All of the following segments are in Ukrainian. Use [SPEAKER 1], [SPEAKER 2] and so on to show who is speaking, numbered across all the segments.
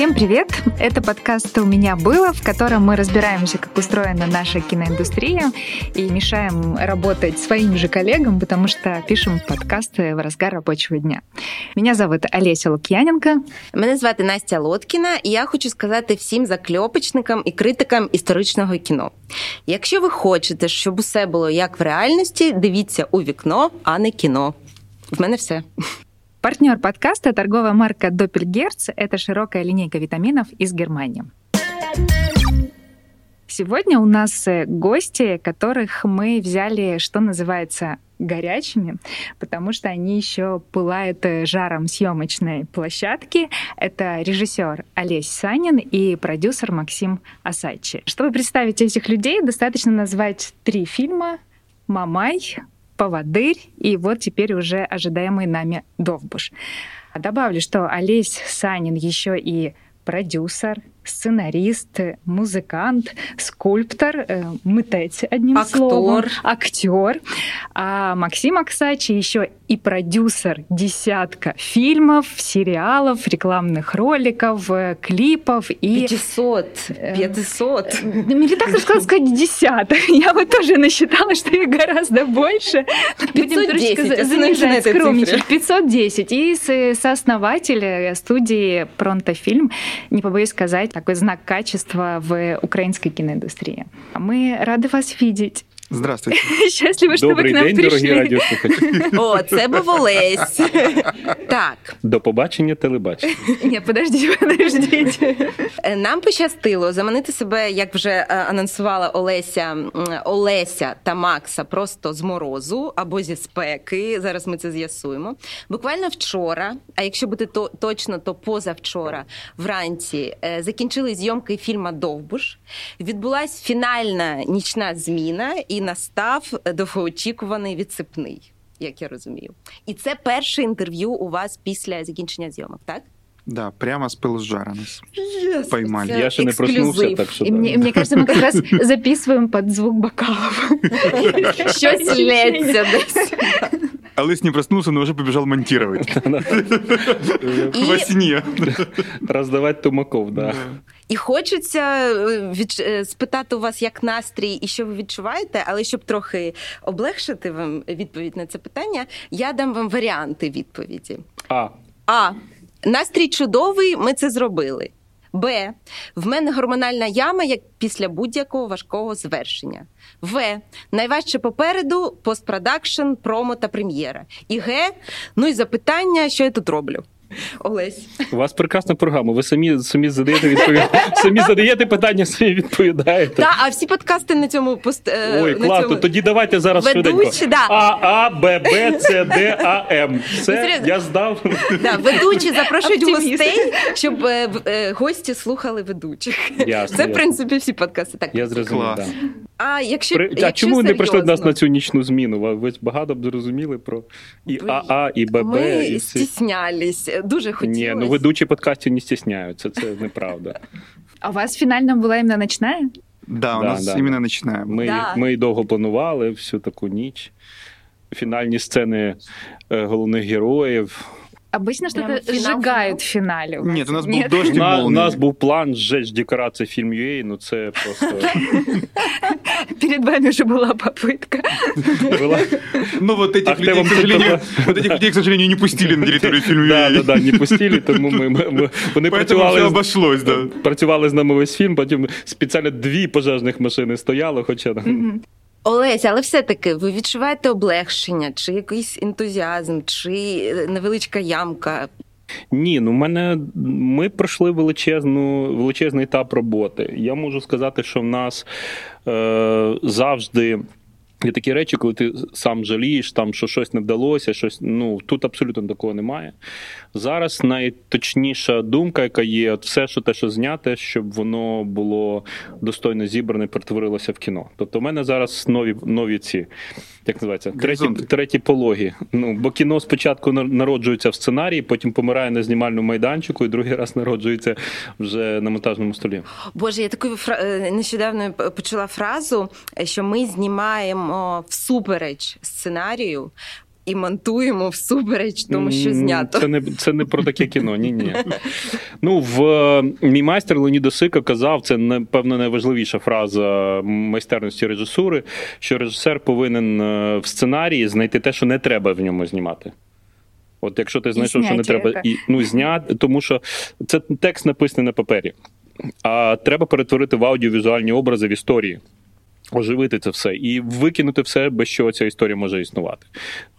[SPEAKER 1] Всем привет! Это подкаст «У меня было», в котором мы разбираемся, как устроена наша киноиндустрия и мешаем работать своим же коллегам, потому что пишем подкасты в разгар рабочего дня. Меня зовут Олеся Лук'яненко.
[SPEAKER 2] Мене звати Настя Лоткіна, і я хочу сказати всім закльопочникам і критикам історичного кіно. Якщо ви хочете, щоб усе було як в реальності, дивіться у вікно, а не кіно. В мене все.
[SPEAKER 1] Партнер подкаста – торговая марка Doppelgerz. Это широкая линейка витаминов из Германии. Сегодня у нас э, гости, которых мы взяли, что называется, горячими, потому что они еще пылают э, жаром съемочной площадки. Это режиссер Олесь Санин и продюсер Максим Асачи. Чтобы представить этих людей, достаточно назвать три фильма «Мамай», поводырь и вот теперь уже ожидаемый нами Довбуш. Добавлю, что Олесь Санин еще и продюсер, сценарист, музыкант, скульптор, э, мытец, одним
[SPEAKER 2] актор.
[SPEAKER 1] словом, актер. А Максим Аксачи еще и продюсер десятка фильмов, сериалов, рекламных роликов, э, клипов и...
[SPEAKER 2] 500. 500.
[SPEAKER 1] Мне так сказать, сказать десяток. Я вот тоже насчитала, что их гораздо больше.
[SPEAKER 2] 510,
[SPEAKER 1] занижать, скромничать. 510. И сооснователь студии «Пронтофильм», не побоюсь сказать, такой знак качества в украинской киноиндустрии. Мы рады вас видеть.
[SPEAKER 3] Здравствуйте.
[SPEAKER 1] Щасливо, що ви
[SPEAKER 4] Добрий
[SPEAKER 1] к нам
[SPEAKER 4] день,
[SPEAKER 1] прийшли.
[SPEAKER 4] дорогі радіослухачі.
[SPEAKER 2] О, це був Олесь. Так,
[SPEAKER 4] До побачення телебачення.
[SPEAKER 1] Ні, подождіть, подождіть.
[SPEAKER 2] е, нам пощастило заманити себе, як вже е, анонсувала Олеся, м, Олеся та Макса просто з морозу або зі спеки. Зараз ми це з'ясуємо. Буквально вчора, а якщо бути то точно, то позавчора, вранці е, закінчили зйомки фільма Довбуш. Відбулась фінальна нічна зміна, і настав довгоочікуваний відсипний, як я розумію. І це перше інтерв'ю у вас після закінчення зйомок, так?
[SPEAKER 3] Да, прямо с пылу с жара нас поймали.
[SPEAKER 2] Це
[SPEAKER 4] Я ще не
[SPEAKER 2] ексклюзив.
[SPEAKER 4] проснувся, так що
[SPEAKER 1] И
[SPEAKER 4] да.
[SPEAKER 1] мне, мне кажется, мы как раз записываем под звук бокалов.
[SPEAKER 2] Щось лється десь.
[SPEAKER 3] Алыс не проснулся, но уже побежал монтировать. Во сне.
[SPEAKER 4] Роздавати тумаков, да.
[SPEAKER 2] і хочеться е, від, е, спитати у вас, як настрій і що ви відчуваєте, але щоб трохи облегшити вам відповідь на це питання, я дам вам варіанти відповіді.
[SPEAKER 4] А,
[SPEAKER 2] А. Настрій чудовий, ми це зробили. Б. В мене гормональна яма як після будь-якого важкого звершення. В. Найважче попереду постпродакшн, промо та прем'єра. І Г. Ну і запитання, що я тут роблю. Олесь.
[SPEAKER 4] у вас прекрасна програма. Ви самі самі задаєте відповідь. Самі задаєте питання, самі відповідаєте.
[SPEAKER 2] Та, а всі подкасти на цьому пост. е,
[SPEAKER 4] Ой,
[SPEAKER 2] на
[SPEAKER 4] класно.
[SPEAKER 2] цьому...
[SPEAKER 4] Тоді давайте зараз
[SPEAKER 2] Ведучі,
[SPEAKER 4] швиденько.
[SPEAKER 2] да.
[SPEAKER 4] А, А, Б, Б, С, Д, А, М. Все, я здав.
[SPEAKER 2] Да, ведучі запрошують
[SPEAKER 1] Оптиміст.
[SPEAKER 2] гостей, щоб е, е, гості слухали ведучих.
[SPEAKER 4] Ясно,
[SPEAKER 2] Це, в принципі, всі подкасти. Так.
[SPEAKER 4] Я зрозумів,
[SPEAKER 3] Клас.
[SPEAKER 4] так.
[SPEAKER 2] А якщо,
[SPEAKER 4] При...
[SPEAKER 2] якщо
[SPEAKER 4] А чому ви не прийшли до нас на цю нічну зміну? Ви- багато б зрозуміли про і
[SPEAKER 2] Блін,
[SPEAKER 4] АА, і ББ,
[SPEAKER 2] Ми
[SPEAKER 4] і всі.
[SPEAKER 2] стіснялись, дуже хотілося.
[SPEAKER 4] Ні, ну ведучі подкастів не стісняються, це неправда.
[SPEAKER 1] А у вас финальном была именно ночная?
[SPEAKER 3] Да, у
[SPEAKER 4] Да,
[SPEAKER 3] нас
[SPEAKER 4] да,
[SPEAKER 3] именно
[SPEAKER 4] да.
[SPEAKER 3] начинаем.
[SPEAKER 4] Ми,
[SPEAKER 2] Да.
[SPEAKER 4] ми й довго планували всю таку ніч. Фінальні сцени е, головних героїв.
[SPEAKER 1] Обычно что-то
[SPEAKER 2] Прям финал,
[SPEAKER 1] сжигают в финале. у
[SPEAKER 3] Нет, у нас был
[SPEAKER 1] Нет?
[SPEAKER 3] дождь и
[SPEAKER 4] На, у
[SPEAKER 3] молнии.
[SPEAKER 4] нас був план зжечь декорації фільм UA, ну це просто
[SPEAKER 1] Перед вами уже была попытка.
[SPEAKER 4] була.
[SPEAKER 3] Ну вот этих,
[SPEAKER 4] А
[SPEAKER 3] людей,
[SPEAKER 4] ты
[SPEAKER 3] к
[SPEAKER 4] вам
[SPEAKER 3] сожалению,
[SPEAKER 4] тут-
[SPEAKER 3] вот этих людей, к сожалению, не пустили на территорию фильма.
[SPEAKER 4] Да, да, да, не пустили, тому ми, ми, ми- вони
[SPEAKER 3] Поэтому все
[SPEAKER 4] працювали, з-
[SPEAKER 3] обошлось, да.
[SPEAKER 4] працювали з нами весь фільм, потім спеціально дві пожежних машини стояли, хоча
[SPEAKER 2] Олеся, але все-таки ви відчуваєте облегшення, чи якийсь ентузіазм, чи е, невеличка ямка?
[SPEAKER 4] Ні, ну мене ми пройшли величезну, величезний етап роботи. Я можу сказати, що в нас е, завжди. Є такі речі, коли ти сам жалієш, там, що щось не вдалося, щось. Ну тут абсолютно такого немає. Зараз найточніша думка, яка є, от все, що те, що зняте, щоб воно було достойно зібране, перетворилося в кіно. Тобто, в мене зараз нові нові ці, як називається, треті, треті пологі. Ну, бо кіно спочатку на- народжується в сценарії, потім помирає на знімальному майданчику, і другий раз народжується вже на монтажному столі.
[SPEAKER 2] Боже, я таку фра... е, нещодавно почула фразу, що ми знімаємо всупереч сценарію. І монтуємо всупереч тому, що знято.
[SPEAKER 4] Це не це не про таке кіно. Ні, ні. Ну в е, мій майстер Леонід Осика казав, це напевно найважливіша фраза майстерності режисури, що режисер повинен е, в сценарії знайти те, що не треба в ньому знімати. От якщо ти знайшов, що не треба і ну зняти, тому що це текст написаний на папері, а треба перетворити в аудіовізуальні образи в історії. Оживити це все і викинути все, без чого ця історія може існувати.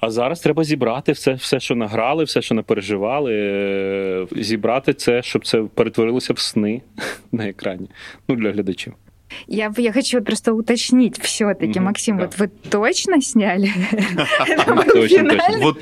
[SPEAKER 4] А зараз треба зібрати все, все, що награли, все, що напереживали, е, зібрати це, щоб це перетворилося в сни на екрані. Ну для глядачів.
[SPEAKER 1] Я, я хочу просто уточнить все-таки, Максим, да. вот вы точно сняли?
[SPEAKER 4] Точно, точно. Вот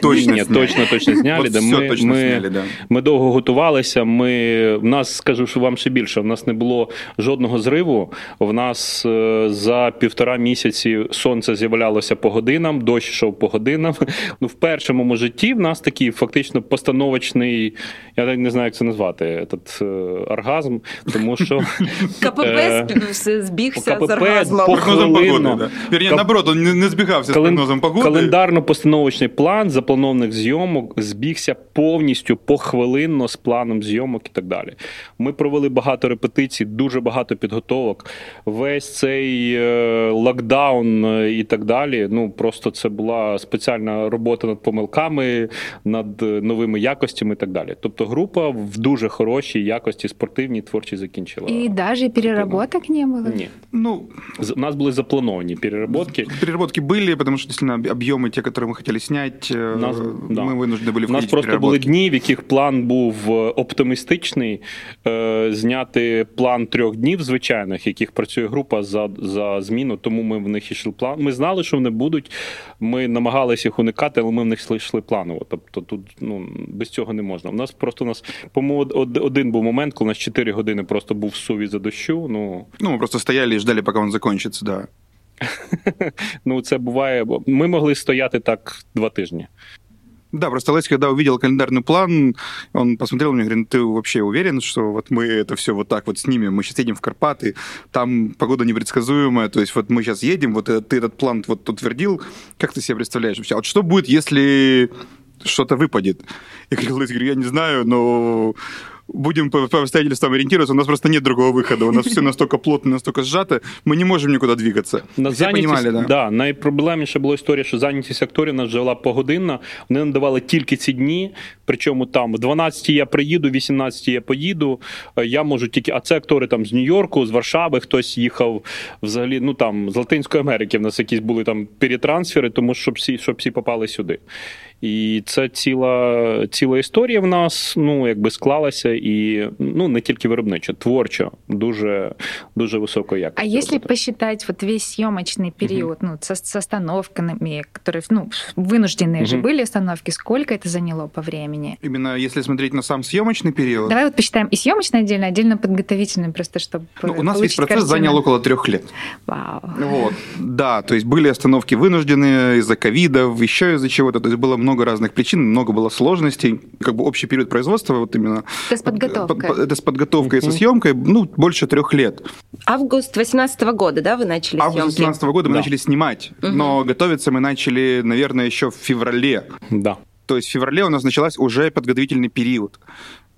[SPEAKER 4] точно, точно, точно зняли. Да. Ми, ми, сняли, ми довго готувалися. Ми, в нас, скажу, що вам ще більше, в нас не було жодного зриву. В нас е, за півтора місяці сонце з'являлося по годинам, дощ йшов по годинам. Ну, В першому житті в нас такий фактично постановочний, я не знаю, як це назвати, этот, е, оргазм, тому що...
[SPEAKER 2] КПП е, збігся КПП з.
[SPEAKER 3] Прогнозом погоди, да. Вірні, Кап... наоборот, він не збігався Кален... з прогнозом погоди.
[SPEAKER 4] Календарно-постановочний план запланованих зйомок збігся повністю похвилинно з планом зйомок і так далі. Ми провели багато репетицій, дуже багато підготовок. Весь цей е, локдаун е, і так далі. Ну просто це була спеціальна робота над помилками, над новими якостями і так далі. Тобто група в дуже хорошій якості спортивній, творчій закінчила.
[SPEAKER 1] І навіть переработок не было?
[SPEAKER 4] Нет. Ну, у нас были заплановані переработки.
[SPEAKER 3] Переработки были, потому что действительно объемы, те, которые мы хотели снять, э, нас, ми да. вынуждені були
[SPEAKER 4] У нас просто були дні, в яких план був е, оптимістичний, е, зняти план трьох днів звичайних, яких працює група за за зміну, тому ми в них йшли план. Ми знали, що вони будуть. Ми намагалися їх уникати, але ми в них йшли планово. Тобто тут ну, без цього не можна. У нас просто у нас, по-моєму, один був момент, коли у нас 4 години просто був суві за дощу. Ну,
[SPEAKER 3] Ну, мы просто стояли и ждали, пока он закончится, да.
[SPEAKER 4] ну, це буває. Ми могли стояти так два тижні.
[SPEAKER 3] Да, просто Лесь, когда увидел календарный план, он посмотрел мне и говорит, ты вообще уверен, что вот мы это все вот так вот снимем? Мы сейчас едем в Карпаты, там погода непредсказуемая, то есть вот мы сейчас едем, вот ты этот план вот утвердил, как ты себе представляешь вообще? А вот что будет, если что-то выпадет? Я говорю, я не знаю, но будем по, по обстоятельствам ориентироваться, у нас просто нет другого выхода. У нас все настолько плотно, настолько сжато, ми не можемо нікуди двигатися.
[SPEAKER 4] На зайнятість, да? Да, найпроблемніша була історія, що зайнятість акторів нас жила погодинна. Вони надавали тільки ці дні. Причому там в 12 я приїду, в 18 я поїду. Е, я можу тільки, а це актори там з Нью-Йорку, з Варшави, хтось їхав взагалі. Ну там з Латинської Америки в нас якісь були там перетрансфери, тому щоб всі, щоб всі попали сюди. І це ціла ціла історія в нас ну якби склалася, і ну не тільки виробничо, творчо, дуже дуже високої якості.
[SPEAKER 1] А якщо посчитать вот весь съемочный период, uh-huh. ну, со, с остановками, которые, ну, вынужденные uh-huh. же были остановки, сколько это заняло по времени?
[SPEAKER 3] Именно если смотреть на сам съемочный период?
[SPEAKER 1] Давай вот посчитаем и съемочный отдельно, отдельно подготовительный, просто чтобы
[SPEAKER 3] ну, У нас весь процесс картину. занял около трех лет.
[SPEAKER 1] Вау.
[SPEAKER 3] Вот. Да, то есть были остановки вынужденные из-за ковида, еще из-за чего-то, то есть было много много разных причин, много было сложностей. Как бы общий период производства вот именно...
[SPEAKER 1] Это с подготовкой.
[SPEAKER 3] Это с подготовкой и со съемкой, ну, больше трех лет.
[SPEAKER 2] Август 2018 года, да, вы начали
[SPEAKER 3] Август 2018 года мы да. начали снимать, угу. но готовиться мы начали, наверное, еще в феврале.
[SPEAKER 4] Да.
[SPEAKER 3] То есть в феврале у нас началась уже подготовительный период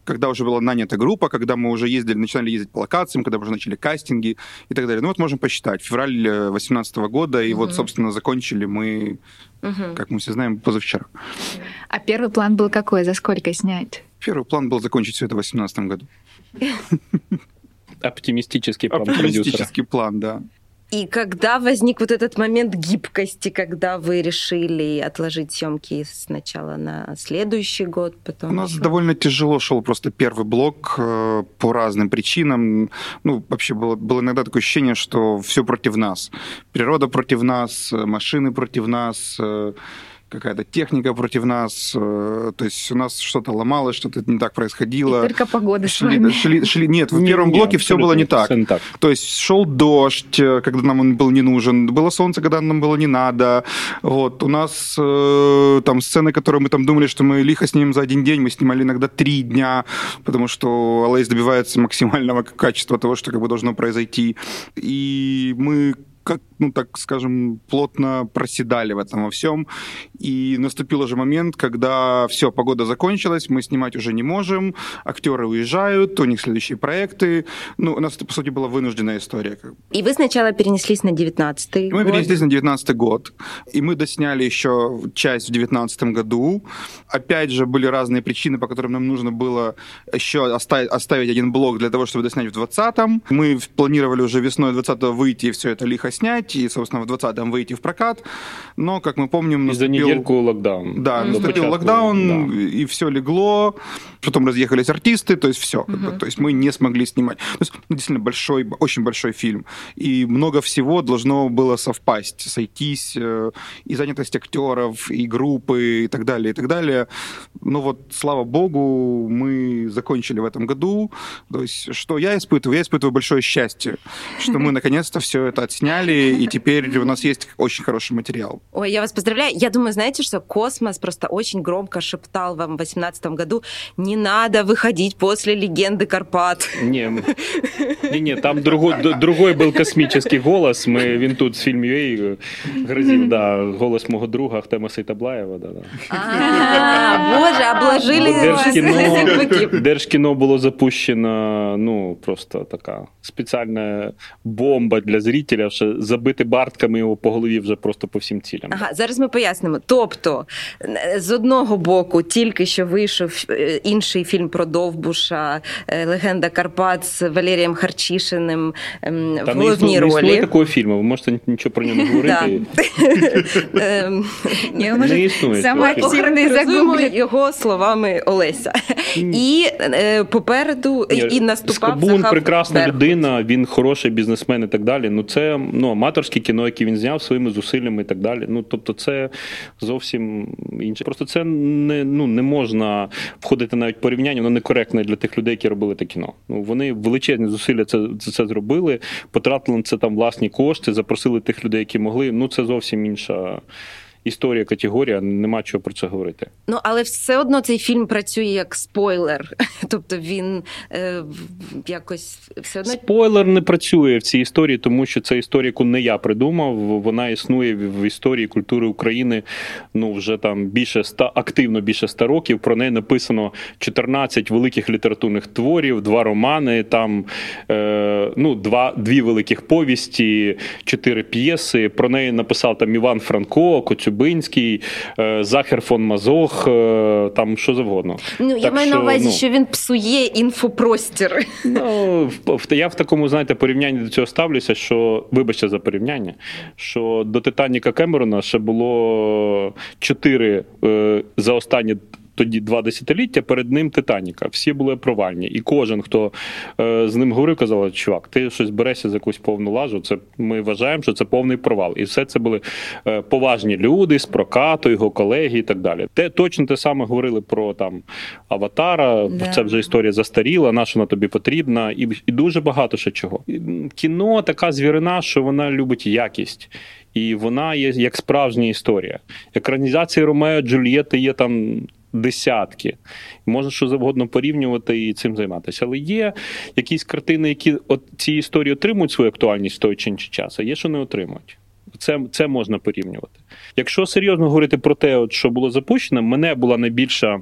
[SPEAKER 3] когда уже была нанята группа, когда мы уже ездили, начинали ездить по локациям, когда мы уже начали кастинги и так далее. Ну вот можем посчитать. Февраль 2018 года, и угу. вот, собственно, закончили мы угу. как мы все знаем, позавчера.
[SPEAKER 1] А первый план был какой? За сколько снять?
[SPEAKER 3] Первый план был закончить все это в 2018 году.
[SPEAKER 4] Оптимистический план
[SPEAKER 3] Оптимистический план, да.
[SPEAKER 2] И когда возник вот этот момент гибкости, когда вы решили отложить съемки сначала на следующий год, потом...
[SPEAKER 3] У нас еще... довольно тяжело шел просто первый блок э, по разным причинам. Ну, вообще было, было иногда такое ощущение, что все против нас. Природа против нас, э, машины против нас, э, какая-то техника против нас, э, то есть у нас что-то ломалось, что-то не так происходило.
[SPEAKER 1] И только погода
[SPEAKER 3] шли, шли, шли, Нет, в не, первом блоке все было не так. так. То есть шел дождь, э, когда нам он был не нужен, было солнце, когда нам было не надо. Вот у нас э, там сцены, которые мы там думали, что мы лихо снимем за один день, мы снимали иногда три дня, потому что Алэйс добивается максимального качества того, что как бы должно произойти. И мы как ну, так скажем, плотно проседали в этом во всем. И наступил уже момент, когда все, погода закончилась, мы снимать уже не можем, актеры уезжают, у них следующие проекты. Ну, у нас это, по сути, была вынужденная история.
[SPEAKER 2] И вы сначала перенеслись на 19-й
[SPEAKER 3] Мы перенеслись на 19 год, и мы досняли еще часть в 19 году. Опять же, были разные причины, по которым нам нужно было еще оставить, оставить один блок для того, чтобы доснять в 20-м. Мы планировали уже весной 20-го выйти и все это лихо снять, и, собственно, в 20-м выйти в прокат. Но, как мы помним,
[SPEAKER 4] наступил... За недельку локдаун.
[SPEAKER 3] Да, наступил локдаун, да. и все легло. Потом разъехались артисты, то есть все. Как бы, то есть мы не смогли снимать. То есть, ну, действительно, большой, очень большой фильм. И много всего должно было совпасть, сойтись. Э, и занятость актеров, и группы, и так далее, и так далее. Ну вот, слава богу, мы закончили в этом году. То есть, что я испытываю? Я испытываю большое счастье, что мы наконец-то все это отсняли, и теперь у нас есть очень хороший материал.
[SPEAKER 2] Ой, я вас поздравляю. Я думаю, знаете, что Космос просто очень громко шептал вам в 2018 году, не надо выходить после «Легенды Карпат».
[SPEAKER 4] Не, не, не там другой, другой был космический голос. Мы, він тут з фільм UA грозил, да, голос мого друга Ахтема Сейтаблаєва. Да, да.
[SPEAKER 2] А, боже, обложили
[SPEAKER 4] Держкіно, Держкіно було запущено, ну, просто така спеціальна бомба для зрителя, що забити бартками його по голові вже просто по всім цілям.
[SPEAKER 2] Ага, зараз ми пояснимо. Тобто, з одного боку, тільки що вийшов е, інший фільм про Довбуша, е, Легенда Карпат з Валерієм Харчишиним ем, в головній ролі. Не
[SPEAKER 4] існує такого фільму, ви можете нічого про нього не говорити.
[SPEAKER 1] Ем, не існує. Саме активний загуглить.
[SPEAKER 2] його словами Олеся. І е, попереду і наступав
[SPEAKER 4] Скабун прекрасна людина, він хороший бізнесмен і так далі. Ну це ну, аматорське кіно, яке він зняв своїми зусиллями і так далі. Ну тобто, це зовсім інше. Просто це не ну не можна входити навіть порівняння, воно некоректне для тих людей, які робили те кіно. Ну вони величезні зусилля це, це зробили, потратили на це там власні кошти, запросили тих людей, які могли. Ну це зовсім інша історія, категорія, нема чого про це говорити.
[SPEAKER 2] Ну але все одно цей фільм працює як спойлер. Тобто він е, якось все одно
[SPEAKER 4] спойлер не працює в цій історії, тому що це історія, яку не я придумав. Вона існує в історії культури України. Ну вже там більше ста активно більше ста років. Про неї написано 14 великих літературних творів, два романи. Там е, ну два дві великих повісті, чотири п'єси. Про неї написав там Іван Франко, Коцю. Коцюбинський, е, Захер фон Мазох, е, там що завгодно.
[SPEAKER 2] Ну так, я маю що, на увазі, ну, що він псує інфопростір.
[SPEAKER 4] Ну я в такому знаєте порівнянні до цього ставлюся, що вибачте за порівняння, що до Титаніка Кемерона ще було чотири е, за останні тоді два десятиліття перед ним Титаніка. Всі були провальні. І кожен, хто е, з ним говорив, казав, чувак, ти щось берешся за якусь повну лажу. Це ми вважаємо, що це повний провал. І все це були е, поважні люди з прокату, його колеги і так далі. Те точно те саме говорили про там Аватара. Да. Це вже історія застаріла, наша вона тобі потрібна, і, і дуже багато ще чого. Кіно така звірина, що вона любить якість. І вона є як справжня історія. Екранізації Ромео Джульєти є там десятки. Можна що завгодно порівнювати і цим займатися. Але є якісь картини, які от ці історії отримують свою актуальність в той чи інший час, а є, що не отримують. Це це можна порівнювати. Якщо серйозно говорити про те, от, що було запущено, мене була найбільша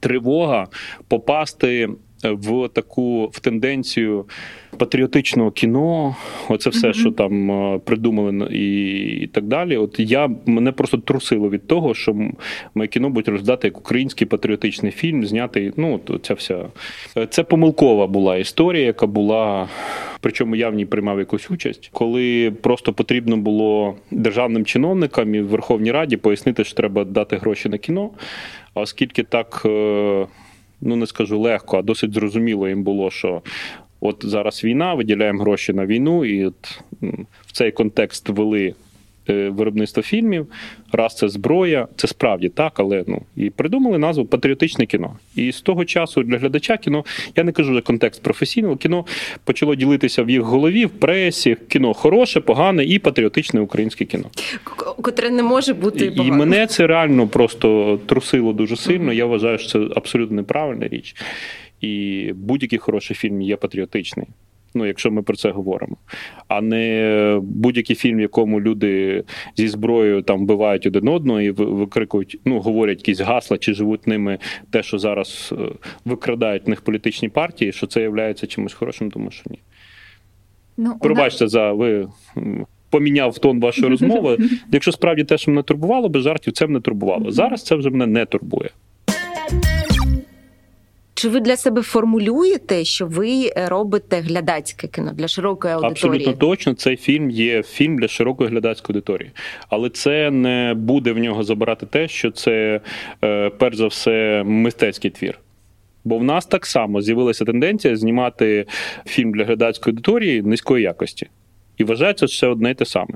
[SPEAKER 4] тривога попасти в таку в тенденцію патріотичного кіно, оце все, mm-hmm. що там е, придумали і і так далі. От я мене просто трусило від того, що моє кіно буде роздати як український патріотичний фільм, знятий. Ну, то ця вся е, це помилкова була історія, яка була. Причому я в ній приймав якусь участь, коли просто потрібно було державним чиновникам і в Верховній Раді пояснити, що треба дати гроші на кіно. А оскільки так, е, ну не скажу легко, а досить зрозуміло їм було, що От зараз війна, виділяємо гроші на війну, і от в цей контекст ввели е, виробництво фільмів. Раз це зброя, це справді так, але ну і придумали назву патріотичне кіно. І з того часу для глядача кіно я не кажу за контекст професійного кіно почало ділитися в їх голові, в пресі. Кіно хороше, погане і патріотичне українське кіно,
[SPEAKER 2] котре не може бути
[SPEAKER 4] і, і мене це реально просто трусило дуже сильно. Я вважаю, що це абсолютно неправильна річ. І будь-який хороший фільм є патріотичний. Ну, якщо ми про це говоримо, а не будь-який фільм, в якому люди зі зброєю там вбивають один одного і викрикують, ну говорять якісь гасла чи живуть ними те, що зараз е, викрадають в них політичні партії, що це є чимось хорошим, тому що ні. Ну, Пробачте нас... за ви поміняв тон вашої розмови. Якщо справді те, що мене турбувало, без жартів це мене турбувало. Зараз це вже мене не турбує.
[SPEAKER 2] Чи ви для себе формулюєте, що ви робите глядацьке кіно для широкої аудиторії?
[SPEAKER 4] Абсолютно точно. Цей фільм є фільм для широкої глядацької аудиторії, але це не буде в нього забирати те, що це е, перш за все мистецький твір. Бо в нас так само з'явилася тенденція знімати фільм для глядацької аудиторії низької якості. І вважається все одне й те саме.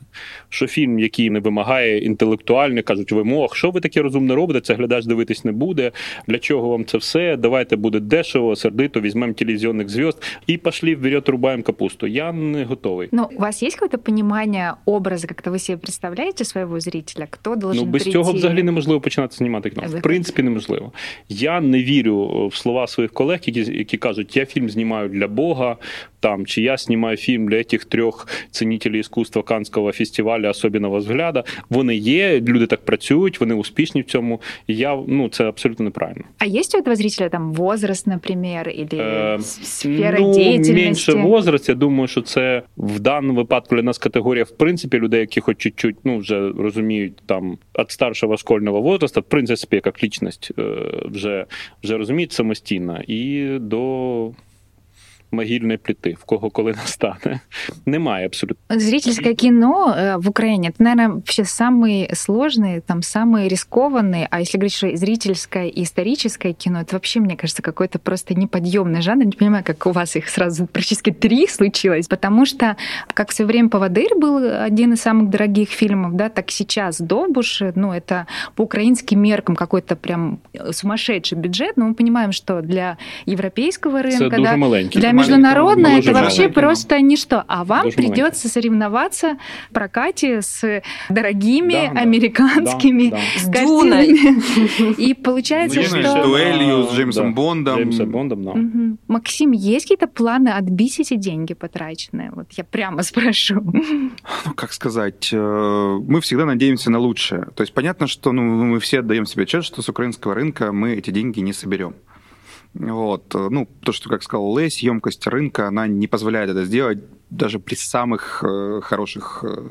[SPEAKER 4] Що фільм, який не вимагає інтелектуальних, кажуть, вимог, що ви таке розумне робите, це глядач дивитись не буде. Для чого вам це все? Давайте буде дешево, сердито, візьмемо телевізійних зв'язд і пошли вперед, рубаємо капусту. Я не готовий.
[SPEAKER 1] Ну, у вас є какое-то понимание образу, як ви себе представляєте свого зрителя? Хто должен
[SPEAKER 4] Ну, без
[SPEAKER 1] прийти?
[SPEAKER 4] цього взагалі неможливо починати знімати кіно. В принципі, неможливо. Я не вірю в слова своїх колег, які які кажуть, я фільм знімаю для Бога, там чи я знімаю фільм для цих трьох цінителі іскусства Канського фестивалю особливого взгляда. Вони є, люди так працюють, вони успішні в цьому. І я ну це абсолютно неправильно.
[SPEAKER 1] А є у этого зрителя там возраст, наприклад, или
[SPEAKER 4] е,
[SPEAKER 1] сфера
[SPEAKER 4] ну,
[SPEAKER 1] деятельности?
[SPEAKER 4] менше возраст. Я думаю, що це в даному випадку для нас категорія, в принципі, людей, які хоч чуть-чуть ну вже розуміють там від старшого школьного возрасту, в принципі, як лічність е, вже вже розуміють самостійно і до могильной плиты, в кого коли настане. Немає абсолютно.
[SPEAKER 1] Зрительское кино э, в Украине, это, наверное, вообще самый сложный, там, самый рискованный, а если говорить, что зрительское и историческое кино, это вообще, мне кажется, какой-то просто неподъемный жанр. Не понимаю, как у вас их сразу практически три случилось, потому что, как все время «Поводырь» был один из самых дорогих фильмов, да, так сейчас «Добуш», ну, это по украинским меркам какой-то прям сумасшедший бюджет, но мы понимаем, что для европейского рынка, да, для международное это вообще просто ничто. А вам Тоже придется соревноваться в прокате с дорогими да, американскими да, да. картинами. И получается, что...
[SPEAKER 3] С дуэлью, с Джеймсом да. Бондом.
[SPEAKER 4] Джеймсом Бондом, да.
[SPEAKER 1] Угу. Максим, есть какие-то планы отбить эти деньги потраченные? Вот я прямо спрошу.
[SPEAKER 3] Ну, как сказать, э, мы всегда надеемся на лучшее. То есть понятно, что ну, мы все отдаем себе отчет, что с украинского рынка мы эти деньги не соберем. Вот. Ну, то, что, как сказал Лесь, емкость рынка, она не позволяет это сделать даже при самих е, хороших е,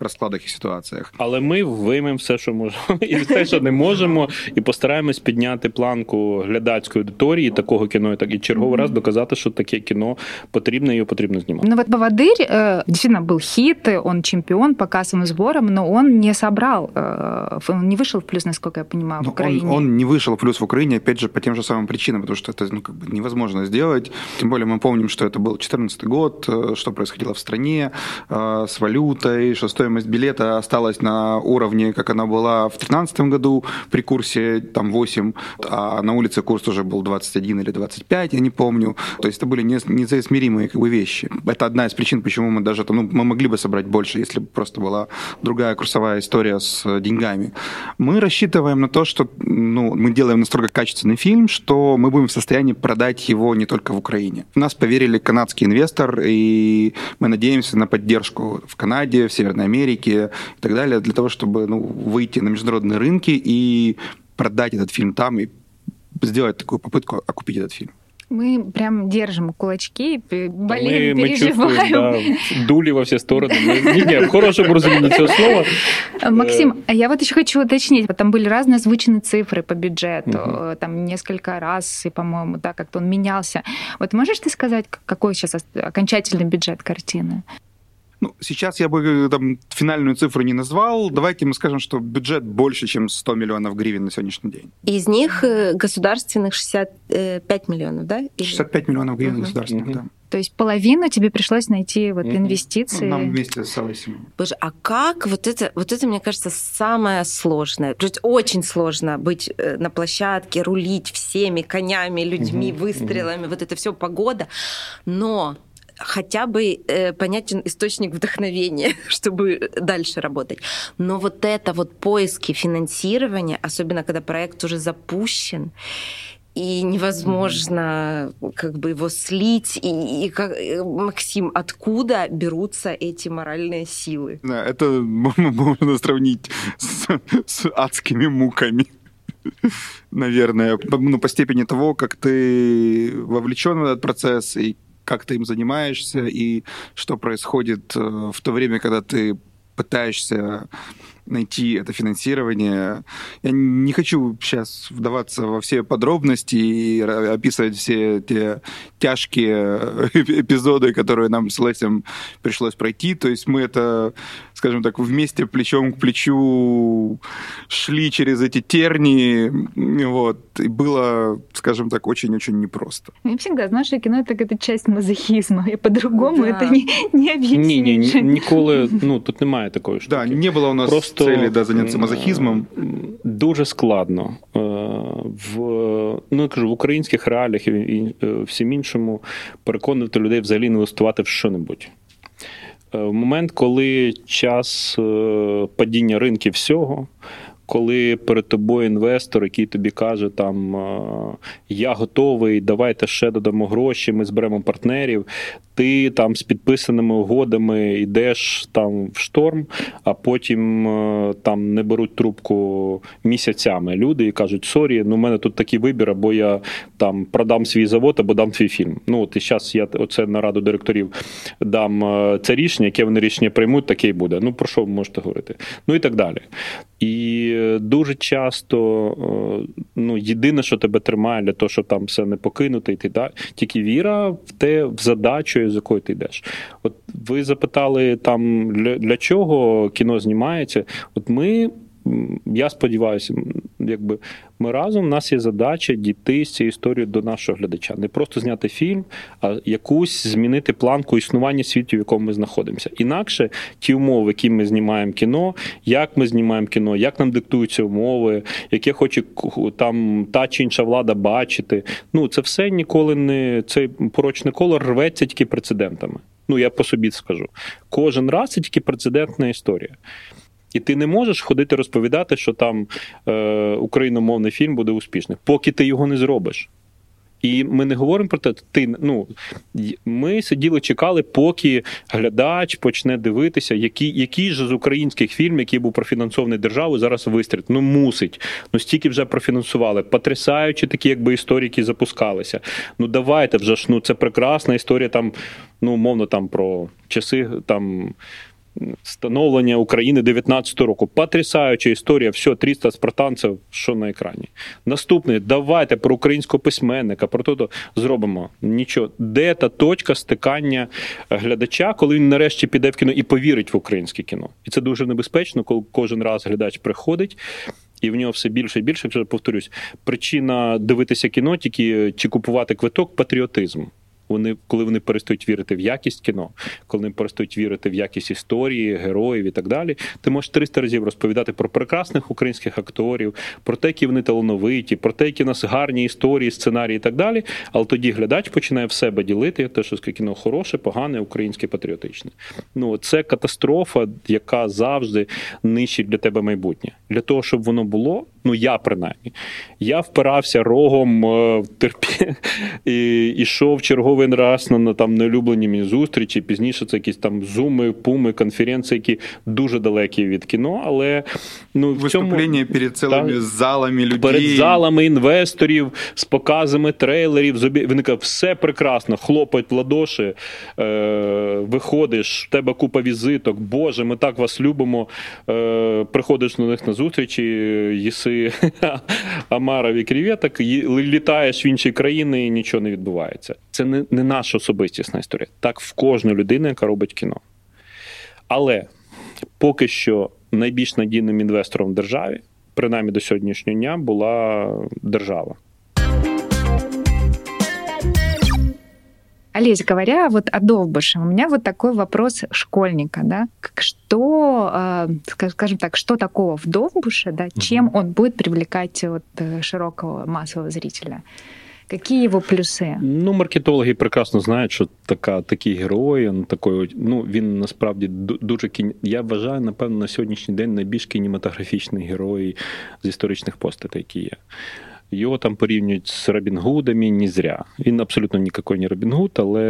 [SPEAKER 3] розкладах і ситуаціях.
[SPEAKER 4] Але ми виймемо все, що можемо, і все, що не можемо, і постараємось підняти планку глядацької аудиторії такого кіно, і так і черговий раз доказати, що таке кіно потрібно і потрібно знімати.
[SPEAKER 1] Ну вот «Поводырь» э, действительно был хит, он чемпион по кассовым сборам, но он не собрал, э, он не вышел в плюс, насколько я понимаю, в ну, Украине.
[SPEAKER 3] Он, он не вышел в плюс в Украине, опять же, по тем же самым причинам, потому что это ну, как бы невозможно сделать. Тем более мы помним, что это был 2014 год, э, что происходило в стране э, с валютой, что стоимость билета осталась на уровне, как она была в 2013 году при курсе там 8, а на улице курс уже был 21 или 25, я не помню. То есть это были несоизмеримые как бы, вещи. Это одна из причин, почему мы даже ну, мы могли бы собрать больше, если бы просто была другая курсовая история с деньгами. Мы рассчитываем на то, что ну, мы делаем настолько качественный фильм, что мы будем в состоянии продать его не только в Украине. В нас поверили канадский инвестор, и мы надеемся на поддержку в Канаде, в Северной Америке и так далее, для того, чтобы ну, выйти на международные рынки и продать этот фильм там и сделать такую попытку окупить этот фильм.
[SPEAKER 1] Мы прям держим кулачки, болеем, мы, переживаем.
[SPEAKER 4] Мы чувствуем, да, дули во все стороны. Не, не, в хорошем разумении этого слова.
[SPEAKER 1] Максим, а я вот еще хочу уточнить. Там были разные озвученные цифры по бюджету. Угу. Там несколько раз, и, по-моему, да, как-то он менялся. Вот можешь ты сказать, какой сейчас окончательный бюджет картины?
[SPEAKER 3] Ну, сейчас я бы э, там финальную цифру не назвал. Давайте мы скажем, что бюджет больше, чем 100 миллионов гривен на сегодняшний день.
[SPEAKER 2] Из них э, государственных 65 миллионов, да?
[SPEAKER 3] Или... 65 миллионов гривен угу. государственных, угу. да.
[SPEAKER 1] То есть половину тебе пришлось найти вот инвестиции. Ну,
[SPEAKER 3] нам вместе с Алисией.
[SPEAKER 2] Боже, а как вот это, вот это, мне кажется, самое сложное. То есть очень сложно быть э, на площадке, рулить всеми конями, людьми, угу, выстрелами, угу. вот это все погода. Но хотя бы э, понятен источник вдохновения, чтобы дальше работать. Но вот это вот поиски финансирования, особенно когда проект уже запущен, и невозможно как бы его слить. И, и как, э, Максим, откуда берутся эти моральные силы?
[SPEAKER 3] Да, это можно сравнить с, с адскими муками наверное, ну, по степени того, как ты вовлечен в этот процесс и как ты им занимаешься, и что происходит э, в то время, когда ты пытаешься найти это финансирование. Я не хочу сейчас вдаваться во все подробности и описывать все те тяжкие эпизоды, которые нам с Лесем пришлось пройти. То есть мы это, скажем так, вместе плечом к плечу шли через эти тернии, вот, и было, скажем так, очень-очень непросто.
[SPEAKER 1] Я всегда знаю, что кино — это какая-то часть мазохизма, и по-другому да. это не, не объяснишь.
[SPEAKER 4] Ні, ні, ніколи, ну, тут немає такої штуки.
[SPEAKER 3] Да, не было у нас Просто, цели да, заняться мазохізмом.
[SPEAKER 4] Дуже складно. В, ну, я кажу, в українських реаліях і всім іншому переконувати людей взагалі інвестувати в що-небудь. В момент, коли час падіння ринків всього, коли перед тобою інвестор, який тобі каже, там я готовий, давайте ще додамо гроші, ми зберемо партнерів. Ти там з підписаними угодами йдеш там в шторм, а потім там не беруть трубку місяцями люди і кажуть: Sorry, ну в мене тут такий вибір, або я там продам свій завод, або дам твій фільм. Ну от і зараз я оце на раду директорів дам це рішення, яке вони рішення приймуть, таке й буде. Ну про що ви можете говорити? Ну і так далі. І дуже часто ну, єдине, що тебе тримає для того, щоб там все не покинути, і далі, тільки віра в те, в задачу, з якою ти йдеш. От ви запитали там для, для чого кіно знімається? От ми я сподіваюся, якби ми разом у нас є задача дійти з цією історією до нашого глядача. Не просто зняти фільм, а якусь змінити планку існування світу, в якому ми знаходимося. Інакше ті умови, в які ми знімаємо кіно, як ми знімаємо кіно, як нам диктуються умови, яке хоче там та чи інша влада бачити. Ну це все ніколи не цей порочне коло рветься тільки прецедентами. Ну я по собі скажу. Кожен раз це тільки прецедентна історія. І ти не можеш ходити розповідати, що там е, україномовний фільм буде успішний, поки ти його не зробиш. І ми не говоримо про те, ти ну ми сиділи, чекали, поки глядач почне дивитися, який який ж з українських фільмів, який був профінансований державою, зараз вистрілить. Ну мусить. Ну стільки вже профінансували. Потрясаючи такі, якби історії, які запускалися. Ну давайте вже ж ну це прекрасна історія. Там ну умовно там про часи там становлення України 19 року. Потрясаюча історія, все, 300 спартанців, що на екрані. Наступне, давайте про українського письменника, про то зробимо нічого. Де та точка стикання глядача, коли він нарешті піде в кіно і повірить в українське кіно? І це дуже небезпечно, коли кожен раз глядач приходить. І в нього все більше і більше, вже повторюсь, причина дивитися кіно тільки чи купувати квиток патріотизм. Вони, коли вони перестають вірити в якість кіно, коли вони перестають вірити в якість історії, героїв і так далі, ти можеш 300 разів розповідати про прекрасних українських акторів, про те, які вони талановиті, про те, які у нас гарні історії, сценарії і так далі. Але тоді глядач починає в себе ділити, те, що кіно хороше, погане, українське, патріотичне. Ну це катастрофа, яка завжди нищить для тебе майбутнє. Для того, щоб воно було, ну я принаймні, я впирався рогом в терпі і йшов черговий раз на там неулюблені мені зустрічі. Пізніше це якісь там зуми, пуми, конференції, які дуже далекі від кіно. Але ну в цьому
[SPEAKER 3] перед цілими та, залами людей.
[SPEAKER 4] перед залами інвесторів з показами трейлерів. Зобі... Виникає все прекрасно, хлопають в ладоші, е, виходиш, в тебе купа візиток. Боже, ми так вас любимо. Е, Приходиш на них на зустрічі, їси амарові креветок, літаєш в інші країни і нічого не відбувається. Це не не наша особистісна історія. Так в кожну людину, яка робить кіно. Але поки що найбільш надійним інвестором в державі, принаймні до сьогоднішнього дня, була держава.
[SPEAKER 1] Олесь, говоря вот о Довбыше, у меня вот такой вопрос школьника, да, что, э, скажем так, что такого в Довбуше, да, чем он будет привлекать вот э, широкого массового зрителя? Які його плюси?
[SPEAKER 4] Ну, маркетологи прекрасно знають, що така такий герой, ну, такий, ну він насправді дуже кін... Я вважаю, напевно, на сьогоднішній день найбільш кінематографічний герой з історичних постатей, які є. Його там порівнюють з Робін Гудами, не зря. Він абсолютно ніякий не Робін Гуд, але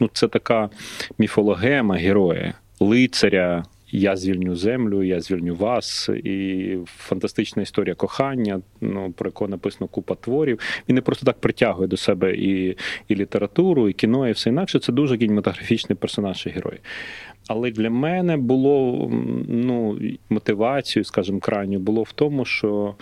[SPEAKER 4] ну, це така міфологема героя, лицаря. Я звільню землю, я звільню вас, і фантастична історія кохання, ну про яку написано купа творів. Він не просто так притягує до себе і і літературу, і кіно, і все інакше. Це дуже кінематографічний персонаж і герой. Але для мене було ну, мотивацією, скажімо, крайньою було в тому, що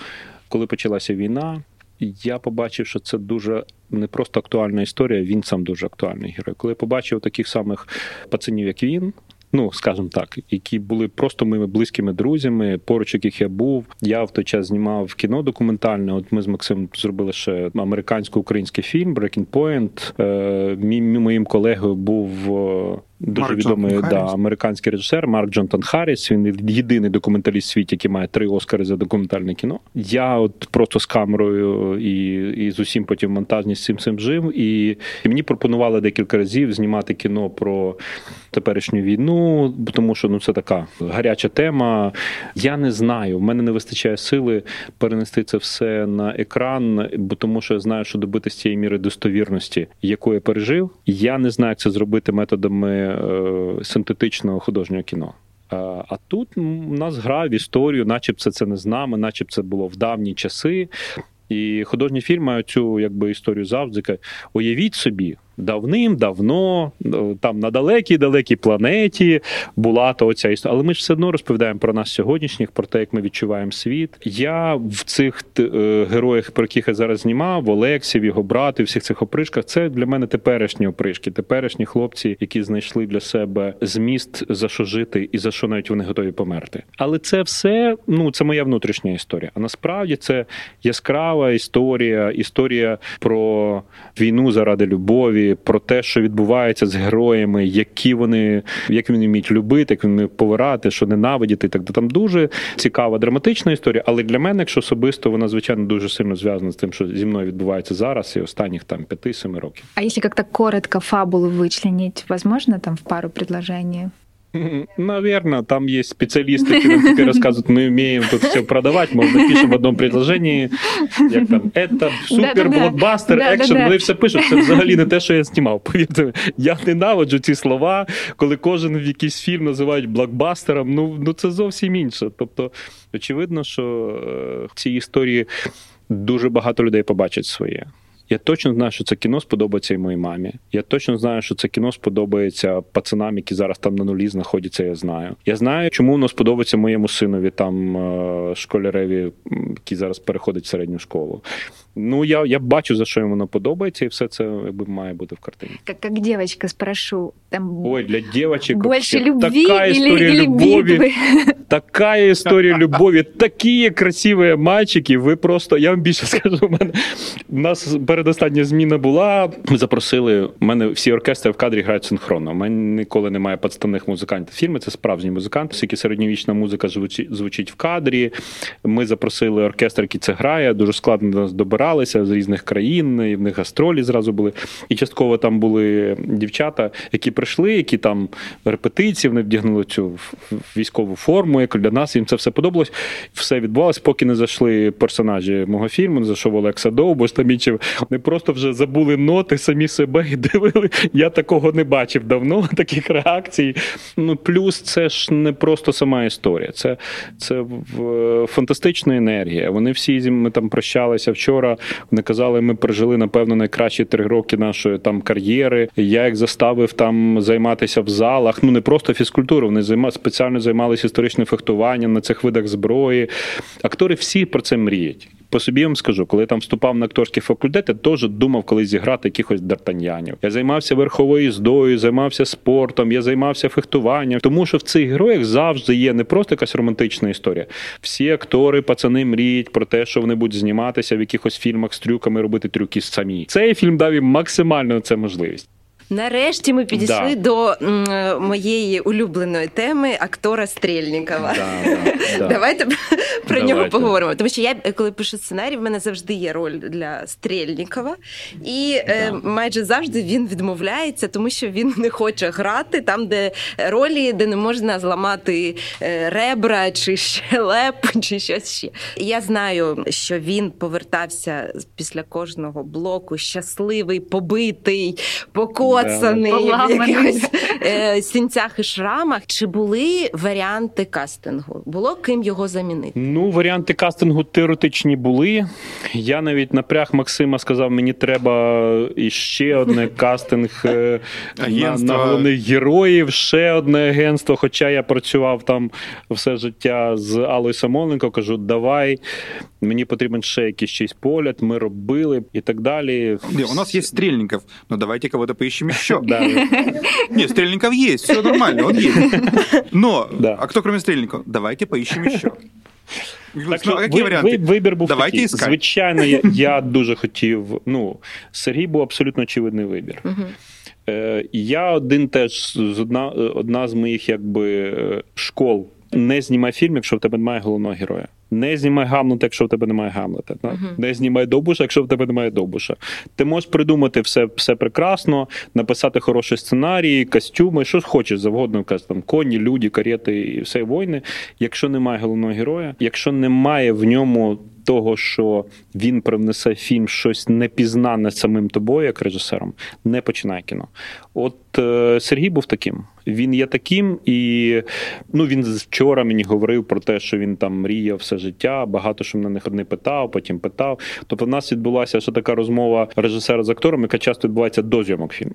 [SPEAKER 4] коли почалася війна, я побачив, що це дуже не просто актуальна історія, він сам дуже актуальний герой. Коли я побачив таких самих пацанів, як він. Ну, скажімо так, які були просто моїми близькими друзями, поруч яких я був. Я в той час знімав кіно документальне. От ми з Максимом зробили ще американсько-український фільм Breaking Point. Е, мій моїм колегою був Дуже Марк відомий да, американський режисер Марк Джонтон Харріс. Він єдиний документаліст в світі, який має три Оскари за документальне кіно. Я от просто з камерою і і з усім потім монтажність цим цим жив. І, і мені пропонували декілька разів знімати кіно про теперішню війну, тому що ну це така гаряча тема. Я не знаю. в мене не вистачає сили перенести це все на екран, бо тому що я знаю, що добитися цієї міри достовірності, яку я пережив. Я не знаю, як це зробити методами. Е, синтетичного художнього кіно. А тут у нас гра в історію, начебто це не з нами, начеб це було в давні часи. І художні фільми мають цю якби історію завжди. Уявіть собі, давним-давно, там на далекій далекій планеті була то оця історія. Але ми ж все одно розповідаємо про нас сьогоднішніх, про те, як ми відчуваємо світ. Я в цих е, героях, про яких я зараз знімав, в Олексі, в його брати, всіх цих опришках, це для мене теперішні опришки, теперішні хлопці, які знайшли для себе зміст за що жити і за що навіть вони готові померти. Але це все ну це моя внутрішня історія. А насправді це яскрава історія, історія про війну заради любові про те, що відбувається з героями, які вони як вони вміють любити, як вони повирати, що ненавидіти. Так там дуже цікава драматична історія. Але для мене, якщо особисто, вона звичайно дуже сильно зв'язана з тим, що зі мною відбувається зараз і останніх там 5-7 років.
[SPEAKER 1] А якщо як-то коротко фабулу вичленіть, возможно там в пару предложений?
[SPEAKER 4] Наверное, там есть специалисты, которые теперь рассказывают, мы умеем тут все продавать, мы напишем в одному предложенні, як там, это супер блокбастер, екшен, вони все пишуть, це взагалі не те, що я знімав. Повірте, я ненавиджу ці слова, коли кожен в якийсь фільм називають блокбастером, ну, ну це зовсім інше. Тобто, очевидно, що е, в цій історії дуже багато людей побачать своє. Я точно знаю, що це кіно сподобається і моїй мамі. Я точно знаю, що це кіно сподобається пацанам, які зараз там на нулі знаходяться. Я знаю. Я знаю, чому воно сподобається моєму синові, там е, школяреві, який зараз переходить в середню школу. Ну, я я бачу, за що йому воно подобається, і все це якби має бути в картині.
[SPEAKER 1] Як як дівчинка, спрошу. Там
[SPEAKER 4] Ой, для дівчинок
[SPEAKER 1] більше любві
[SPEAKER 4] така історія
[SPEAKER 1] или,
[SPEAKER 4] любові.
[SPEAKER 1] Или
[SPEAKER 4] така історія любові, такі красиві мальчики. Ви просто, я вам більше скажу, у мене у нас передостання зміна була. Ми запросили, у мене всі оркестри в кадрі грають синхронно. У мене ніколи немає підставних музикантів. Фільми це справжні музиканти, оскільки середньовічна музика звучить, звучить в кадрі. Ми запросили оркестр, який це грає. Дуже складно нас добиралися з різних країн, і в них гастролі зразу були. І частково там були дівчата, які прийшли, які там репетиції, вони вдягнули цю військову форму, як для нас їм це все подобалось. Все відбувалося, поки не зайшли персонажі мого фільму, не зайшов Олекса Довбос, там інші. Вони просто вже забули ноти самі себе і дивили. Я такого не бачив давно, таких реакцій. Ну, Плюс це ж не просто сама історія, це це фантастична енергія. Вони всі ми там прощалися вчора. Вони казали, ми пережили, напевно, найкращі три роки нашої там кар'єри. Я їх заставив там займатися в залах. Ну не просто фізкультуру, вони займа, спеціально займалися історичним фехтуванням на цих видах зброї. Актори всі про це мріють. По собі вам скажу, коли я там вступав на акторський факультет, я теж думав колись зіграти якихось дартаньянів. Я займався верховою їздою, займався спортом, я займався фехтуванням. Тому що в цих героях завжди є не просто якась романтична історія. Всі актори, пацани мріють про те, що вони будуть зніматися в якихось фільмах з трюками, робити трюки самі. Цей фільм дав їм максимально це можливість.
[SPEAKER 2] Нарешті ми підійшли
[SPEAKER 4] Да.
[SPEAKER 2] до м, моєї улюбленої теми актора Стрельнікова.
[SPEAKER 4] Да, да, да.
[SPEAKER 2] Давайте про нього поговоримо. Тому що я, коли пишу сценарій, в мене завжди є роль для Стрельнікова, і е, майже завжди він відмовляється, тому що він не хоче грати там, де ролі, де не можна зламати е, ребра чи щелеп, чи щось ще. Я знаю, що він повертався після кожного блоку щасливий, побитий, покоцаний,
[SPEAKER 1] Да.
[SPEAKER 2] в якихось е, сінцях і шрамах. Чи були варіанти кастингу? Було ким його замінити?
[SPEAKER 4] Ну, варіанти кастингу теоретичні були. Я навіть напряг Максима сказав, мені треба іще одне кастинг е, на, на головних героїв, ще одне агентство. Хоча я працював там все життя з Аллою Самоленко, кажу, давай, мені потрібен ще якийсь чийсь погляд, ми робили і так далі.
[SPEAKER 3] У нас есть Стрельников, но давайте кого-то поищем еще.
[SPEAKER 4] Да.
[SPEAKER 3] Нет, Стрельников есть, все нормально, он есть. Но,
[SPEAKER 4] Да.
[SPEAKER 3] а кто кроме Стрельникова? Давайте поищем еще.
[SPEAKER 4] Так
[SPEAKER 3] Ну,
[SPEAKER 4] що
[SPEAKER 3] а какие
[SPEAKER 4] ви-
[SPEAKER 3] варианты?
[SPEAKER 4] ви- вибір був
[SPEAKER 3] Давайте
[SPEAKER 4] такий.
[SPEAKER 3] искать.
[SPEAKER 4] Звичайно, я, я дуже хотів. Ну, Сергій був абсолютно очевидний вибір. Е, я один теж з одна, одна з моїх якби е, школ. Не знімай фільм, якщо в тебе немає головного героя. Не знімай Гамлета, якщо в тебе немає Гамлета. так? Не знімай добуша, якщо в тебе немає добуша. Ти можеш придумати все, все прекрасно, написати хороші сценарії, костюми, що хочеш завгодно, там коні, люди, карети і все війни. Якщо немає головного героя, якщо немає в ньому того, що він привнесе фільм щось непізнане самим тобою, як режисером, не починай кіно. От е, Сергій був таким. Він є таким, і ну він вчора мені говорив про те, що він там мріяв все життя. Багато що мене не питав, потім питав. Тобто, в нас відбулася ще така розмова режисера з актором, яка часто відбувається до зйомок фільму.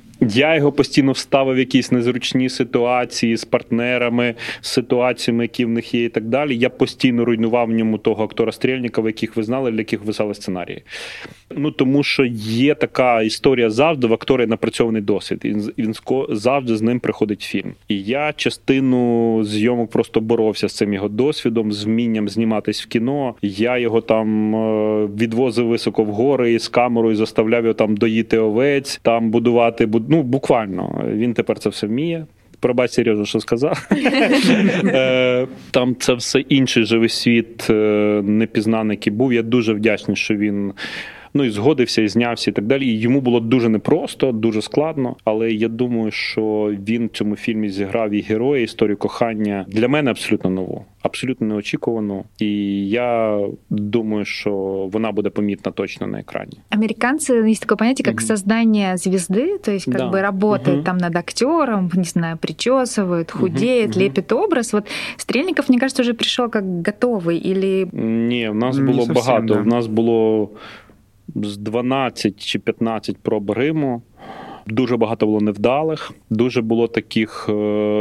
[SPEAKER 4] Я його постійно вставив в якісь незручні ситуації з партнерами, з ситуаціями, які в них є, і так далі. Я постійно руйнував в ньому того актора Стрельникова, яких ви знали, для яких писали сценарії. Ну тому що є така історія завжди в актора напрацьований досвід. І Він, завжди з ним приходить фільм. І я частину зйомок просто боровся з цим його досвідом, з вмінням зніматись в кіно. Я його там е, відвозив високо в гори з камерою, заставляв його там доїти овець, там будувати буд- ну буквально. Він тепер це все вміє. Пробач, Сережа, що сказав. Е, Там це все інший живий світ, е, непізнаний, який був. Я дуже вдячний, що він Ну і згодився, і знявся, і так далі. І йому було дуже непросто, дуже складно. Але я думаю, що він в цьому фільмі зіграв і героя, історію кохання для мене абсолютно нову, абсолютно неочікувану. І я думаю, що вона буде помітна точно на екрані.
[SPEAKER 1] Американцы есть такое понятие, как
[SPEAKER 4] Мгм.
[SPEAKER 1] создание звезды, то есть как
[SPEAKER 4] Да.
[SPEAKER 1] бы работает
[SPEAKER 4] Мгм.
[SPEAKER 1] там над актером, не знаю, причесывает, худеет,
[SPEAKER 4] мгм.
[SPEAKER 1] лепит образ. Вот Стрельников, мне кажется, уже пришел как готовый или
[SPEAKER 4] Ні, в нас
[SPEAKER 3] Не
[SPEAKER 4] було
[SPEAKER 3] зовсім,
[SPEAKER 4] багато.
[SPEAKER 3] да.
[SPEAKER 4] В нас було з 12 чи 15 проб Риму. Дуже багато було невдалих. Дуже було таких, е,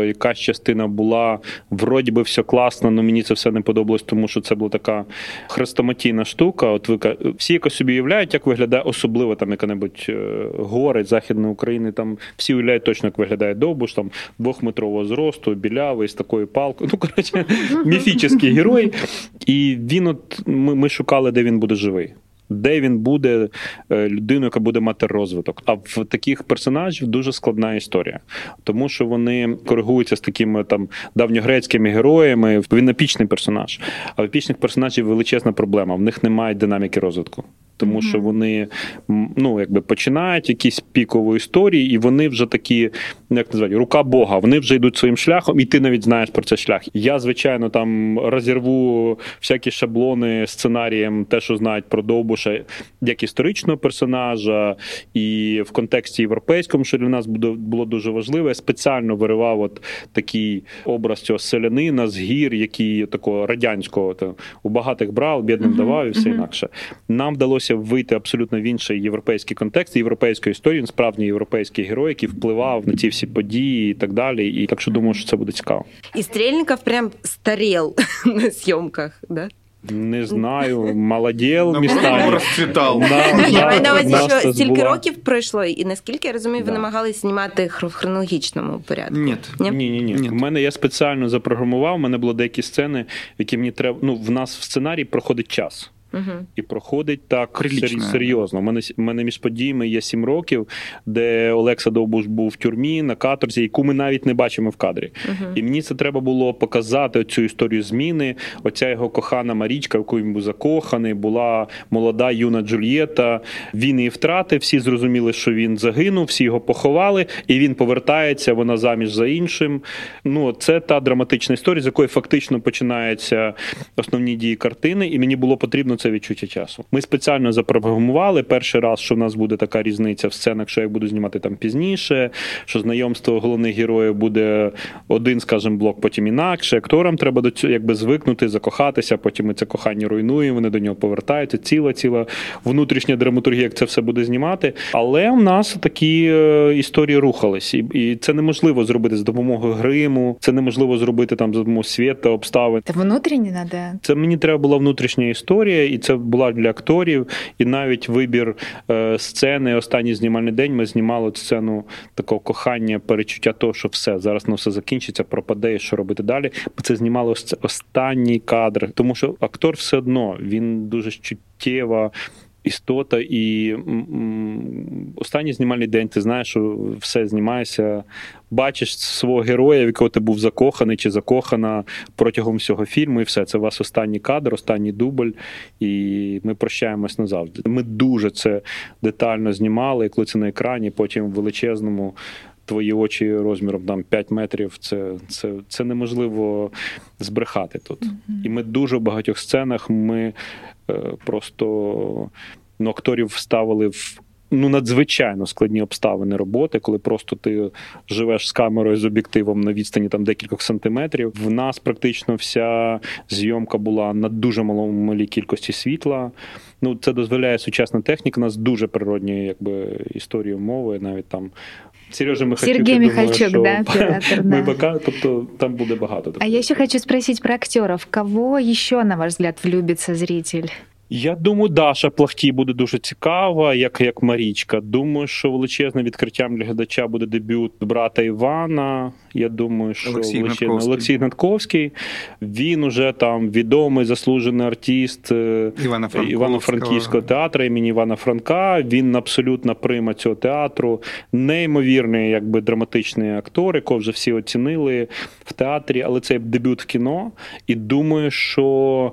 [SPEAKER 4] якась частина була вроді би все класно, але мені це все не подобалось, тому що це була така хрестоматійна штука. От ви всі якось собі уявляють, як виглядає особливо там яка-небудь е, гори Західної України. Там всі уявляють точно, як виглядає довбуш, там двохметрового зросту, білявий з такою палкою. Ну коротше, міфічний герой. І він, от ми, ми шукали, де він буде живий. Де він буде е, людиною, яка буде мати розвиток. А в таких персонажів дуже складна історія, тому що вони коригуються з такими там давньогрецькими героями. Він епічний персонаж. А в епічних персонажів величезна проблема. В них немає динаміки розвитку. Тому що вони ну, якби починають якісь пікові історії, і вони вже такі, як називають, рука Бога. Вони вже йдуть своїм шляхом, і ти навіть знаєш про цей шлях. Я, звичайно, там розірву всякі шаблони сценарієм, те, що знають про Довбуша, як історичного персонажа, і в контексті європейському, що для нас буде- було дуже важливо. Я спеціально виривав от такий образ цього селянина з гір, який такого радянського то, у багатих брав, бідним давав і все інакше. Нам вдалося вийти абсолютно в інший європейський контекст, європейської історії. Він справжній європейський герой, який впливав на ці всі події і так далі. І так що думаю, що це буде цікаво.
[SPEAKER 2] І Стрельников прям старел на зйомках, да?
[SPEAKER 4] Не знаю, молоділ
[SPEAKER 3] Ну,
[SPEAKER 4] містами.
[SPEAKER 3] расцветал.
[SPEAKER 2] Я маю на увазі, що стільки років пройшло, і наскільки я розумію, ви намагалися знімати в хронологічному порядку. Ні?
[SPEAKER 4] Ні, ні, ні.
[SPEAKER 3] Ні.
[SPEAKER 4] У мене я спеціально запрограмував. У мене було деякі сцени, які мені треба. Ну, в нас в сценарії проходить час. Угу. І проходить так Прилично. серйозно. У мене у мене між подіями є сім років, де Олекса Довбуш був в тюрмі на каторзі, яку ми навіть не бачимо в кадрі. Угу. І мені це треба було показати цю історію зміни. Оця його кохана Марічка, в яку він був закоханий, була молода юна Джульєта. Він її втратив. Всі зрозуміли, що він загинув, всі його поховали, і він повертається. Вона заміж за іншим. Ну це та драматична історія, з якої фактично починаються основні дії картини, і мені було потрібно це відчуття часу. Ми спеціально запрограмували перший раз, що в нас буде така різниця в сценах, що я буду знімати там пізніше, що знайомство головних героїв буде один, скажімо, блок, потім інакше. Акторам треба до цього якби звикнути, закохатися. Потім ми це кохання руйнуємо. Вони до нього повертаються. Ціла, ціла внутрішня драматургія, як це все буде знімати. Але в нас такі е, історії рухались, і, і це неможливо зробити з допомогою гриму. Це неможливо зробити там з допомогою світа, обставин.
[SPEAKER 1] Це внутрішні треба?
[SPEAKER 4] Це мені треба була внутрішня історія, і це була для акторів. І навіть вибір е, сцени, останній знімальний день ми знімали сцену такого кохання, перечуття того, що все зараз на все закінчиться, пропаде, і що робити далі. Бо це знімало останній кадр, тому що актор все одно він дуже чуттєво істота, і останній знімальний день ти знаєш, що все знімаєшся, бачиш свого героя, в якого ти був закоханий чи закохана протягом всього фільму, і все. Це у вас останній кадр, останній дубль, і ми прощаємось назавжди. Ми дуже це детально знімали, коли це на екрані, потім в величезному. Твої очі розміром там 5 метрів, це це, це неможливо збрехати тут. Mm-hmm. І ми дуже в багатьох сценах ми е, просто ну, акторів вставили в ну надзвичайно складні обставини роботи, коли просто ти живеш з камерою з об'єктивом на відстані там декількох сантиметрів. В нас практично вся зйомка була на дуже малому малій кількості світла. Ну це дозволяє сучасна техніка. У нас дуже природні, якби історії мови, навіть там. Сережа Михальчук,
[SPEAKER 1] Сергей Михальчук, думаю, да, оператор,
[SPEAKER 4] да. МБК, тобто там буде багато.
[SPEAKER 1] А я ще хочу спросить про актеров. Кого еще, на ваш взгляд, влюбится зритель?
[SPEAKER 4] Я думаю, Даша Плахті буде дуже цікава, як як Марічка. Думаю, що величезним відкриттям для глядача буде дебют брата Івана. Я думаю, що
[SPEAKER 3] Олексій Гнатковський.
[SPEAKER 4] Олексій Гнатковський. Він уже там відомий заслужений артист е, Івано-Франківського театру імені Івана Франка. Він абсолютно прима цього театру. Неймовірний, якби драматичний актор, якого вже всі оцінили в театрі, але це дебют в кіно. І думаю, що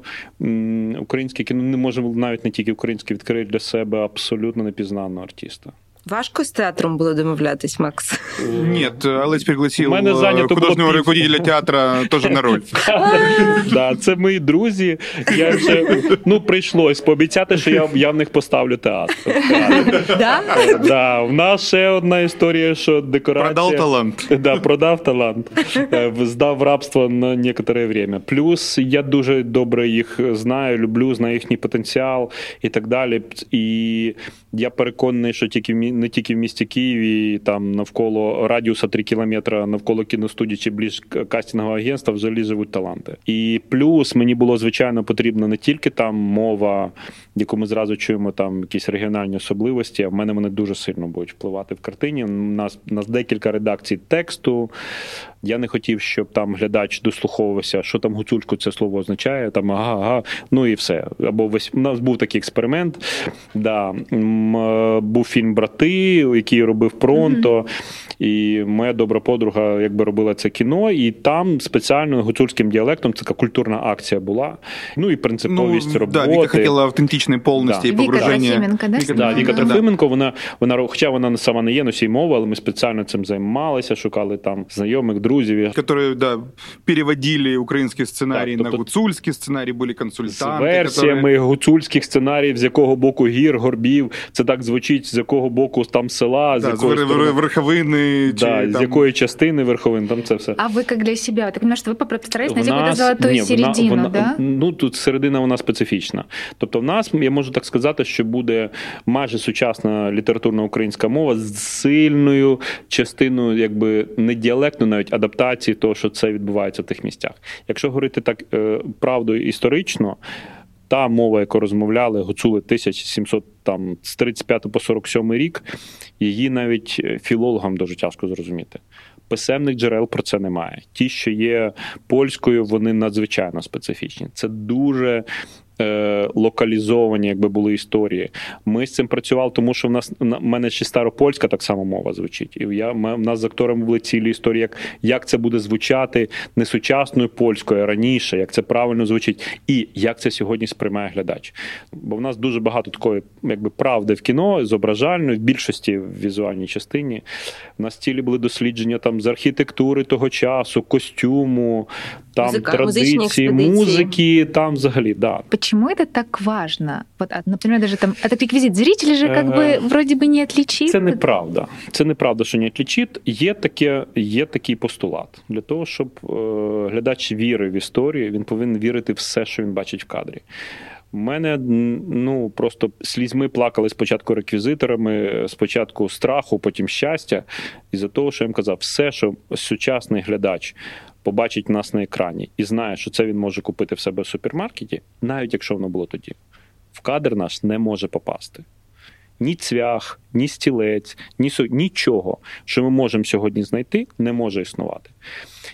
[SPEAKER 4] українське кіно не може навіть не тільки українське відкрити для себе абсолютно непізнаного артиста.
[SPEAKER 2] Важко з театром було домовлятись, Макс?
[SPEAKER 3] Нет, Олесь пригласил Мене художнього руководителя театра теж на роль.
[SPEAKER 4] Да, Це мої друзі. Я вже ну прийшлось пообіцяти, що я я в них поставлю театр.
[SPEAKER 2] Да?
[SPEAKER 4] Да, В нас ще одна історія, що декорація...
[SPEAKER 3] Продав талант.
[SPEAKER 4] Да, Продав талант. Е, здав рабство на некоторе время. Плюс я дуже добре їх знаю, люблю, знаю їхній потенціал і так далі. І я переконаний, що тільки не тільки в місті Києві, там навколо радіуса 3 кілометра, навколо кіностудії чи ближ кастингового агентства взагалі живуть таланти. І плюс мені було звичайно потрібно не тільки там мова, яку ми зразу чуємо, там якісь регіональні особливості. А в мене вони дуже сильно будуть впливати в картині. У нас у нас декілька редакцій тексту. Я не хотів, щоб там глядач дослуховувався, що там гуцульську це слово означає. Там ага, ага, ну і все. Або весь у нас був такий експеримент. Да. Був фільм Брати, який робив Пронто. Mm-hmm. І моя добра подруга якби робила це кіно, і там спеціально гуцульським діалектом це така культурна акція була. Ну і принциповість ну, роботи.
[SPEAKER 3] Да, Віка хотіла автентичної повністю да. і погруження.
[SPEAKER 1] Віка Трофименко, да?
[SPEAKER 4] Віка, да, Віка Трофименко, вона, вона, хоча вона сама не є носій мови, але ми спеціально цим займалися, шукали там знайомих, друзів.
[SPEAKER 3] Які, да, переводили українські сценарії так, тобто, на гуцульські сценарії, були консультанти.
[SPEAKER 4] З версіями які... гуцульських сценаріїв, з якого боку гір, горбів, це так звучить, з якого боку там села,
[SPEAKER 3] да, з якої з верховини
[SPEAKER 4] да,
[SPEAKER 3] там...
[SPEAKER 4] з якої частини верховин, там це все.
[SPEAKER 1] А ви як для себе? Так понимаю, що ви постарались знайти якусь золоту ні, середину, вона, да?
[SPEAKER 4] Ну, тут середина вона специфічна. Тобто в нас, я можу так сказати, що буде майже сучасна літературна українська мова з сильною частиною, якби не діалектну, навіть адаптації того, що це відбувається в тих місцях. Якщо говорити так е, правдою історично, та мова, яку розмовляли, гуцули 1700 там з 35 по 47 рік, її навіть е, філологам дуже тяжко зрозуміти. Писемних джерел про це немає. Ті, що є польською, вони надзвичайно специфічні. Це дуже е, локалізовані, якби були історії. Ми з цим працювали, тому що в нас в мене ще старопольська так само мова звучить. І я в нас з акторами були цілі історії, як як це буде звучати не сучасною польською, а раніше, як це правильно звучить, і як це сьогодні сприймає глядач. Бо в нас дуже багато такої, якби правди в кіно, зображальної, в більшості в візуальній частині. У нас цілі були дослідження там з архітектури того часу, костюму, там Музыка, традиції, музики, там взагалі, да
[SPEAKER 1] Почему это так важно? Вот, например, даже там этот реквизит зрители же как бы вроде бы не отличит.
[SPEAKER 4] Це неправда. Це неправда, що не отличить. Є таке, є такий постулат для того, щоб е, глядач вірив в історію, він повинен вірити в все, що він бачить в кадрі. У мене ну просто слізьми плакали спочатку реквізиторами, спочатку страху, потім щастя. І за того, що я їм казав, все, що сучасний глядач побачить нас на екрані і знає, що це він може купити в себе в супермаркеті, навіть якщо воно було тоді, в кадр наш не може попасти. Ні цвях, ні стілець, ні нічого, що ми можемо сьогодні знайти, не може існувати.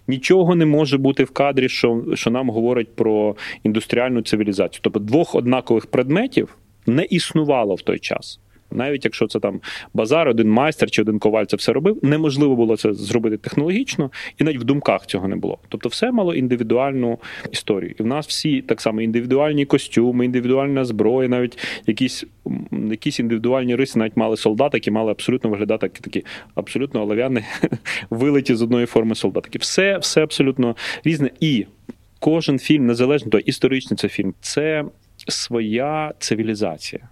[SPEAKER 4] Нічого не може бути в кадрі, що що нам говорить про індустріальну цивілізацію. Тобто двох однакових предметів не існувало в той час навіть якщо це там базар, один майстер чи один коваль це все робив, неможливо було це зробити технологічно, і навіть в думках цього не було. Тобто, все мало індивідуальну історію. І в нас всі так само індивідуальні костюми, індивідуальна зброя, навіть якісь якісь індивідуальні риси, навіть мали солдати, які мали абсолютно виглядати такі абсолютно олов'яні, вилиті з одної форми солдатики. Все, все абсолютно різне. І кожен фільм, незалежно то історичний це фільм, це своя цивілізація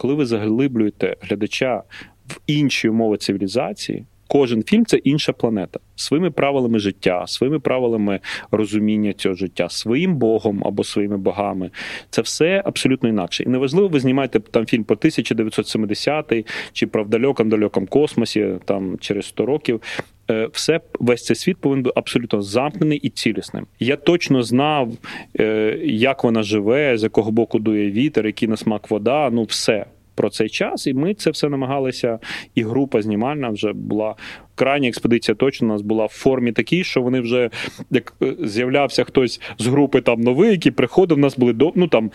[SPEAKER 4] коли ви заглиблюєте глядача в інші умови цивілізації, кожен фільм це інша планета своїми правилами життя, своїми правилами розуміння цього життя, своїм богом або своїми богами. Це все абсолютно інакше. І неважливо, ви знімаєте там фільм про 1970-й чи про в далекому космосі, там через 100 років. Е, все весь цей світ повинен бути абсолютно замкнений і цілісним. Я точно знав, е, як вона живе, з якого боку дує вітер, який на смак вода. Ну, все про цей час, і ми це все намагалися. І група знімальна вже була крайня експедиція. Точно у нас була в формі такій, що вони вже як е, з'являвся хтось з групи там новий, який приходив. У нас були до ну там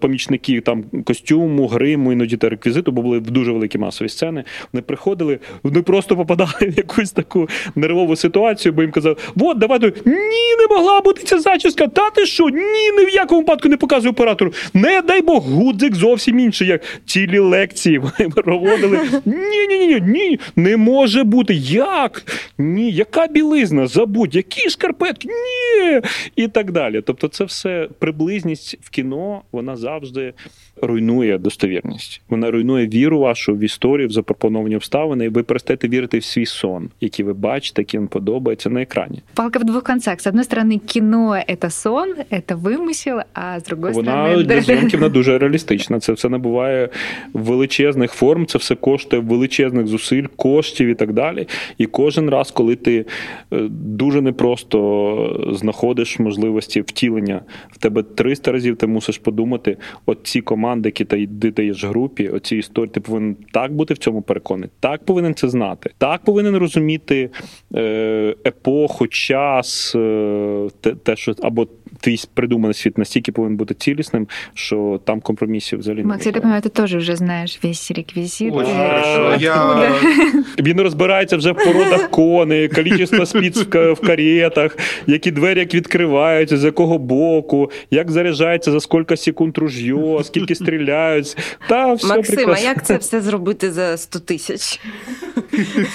[SPEAKER 4] помічники там костюму, гриму, іноді та реквізиту, бо були дуже великі масові сцени. Вони приходили, вони просто попадали в якусь таку нервову ситуацію, бо їм казав: от, давай ні, не могла бути ця зачіска. Та ти що? Ні, ні в якому випадку не показує оператору. Не дай Бог, гудзик зовсім інший, як цілі лекції вони проводили. Ні, ні, ні, ні, не може бути. Як? Ні, яка білизна? Забудь, які шкарпетки? Ні. І так далі. Тобто, це все приблизність в кіно, вона завжди руйнує достовірність. Вона руйнує віру вашу в історію, в запропоновані обставини, і ви перестаєте вірити в свій сон, який ви бачите, який вам подобається на екрані.
[SPEAKER 1] Палка в двох концах. З однієї сторони, кіно це сон, це вимисел, а з другої
[SPEAKER 4] вона сторони... для зйомки вона дуже реалістична. Це все набуває величезних форм, це все коштує величезних зусиль, коштів і так далі. І кожен раз, коли ти е, дуже непросто знаходиш можливості втілення, в тебе 300 разів ти мусиш подумати, от ці команди, які ти групі, оці історії, ти повинен так бути в цьому переконаний, так повинен це знати, так повинен розуміти е, епоху, час, е, те, те, що або твій придуманий світ настільки повинен бути цілісним, що там компромісів взагалі не
[SPEAKER 1] Макс, я так понимаю, ти теж вже знаєш весь реквізит.
[SPEAKER 4] Він розбирається вже в породах коней, кількість спіц в каретах, які двері як відкриваються, з якого боку, як заряджається за скільки секунд ружьо, скільки стріляють. Та, все
[SPEAKER 2] Максим,
[SPEAKER 4] прекрасно.
[SPEAKER 2] а як це все зробити за 100 тисяч?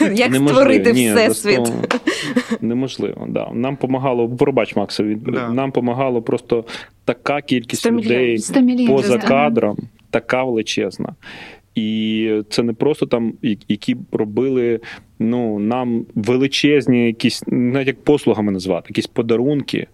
[SPEAKER 2] Як створити всесвіт?
[SPEAKER 4] Неможливо, да. Нам помагало, пробач, Макса, нам помагало просто така кількість людей поза кадром, така величезна. І це не просто там, які робили ну, нам величезні, якісь, навіть як послугами назвати, якісь подарунки.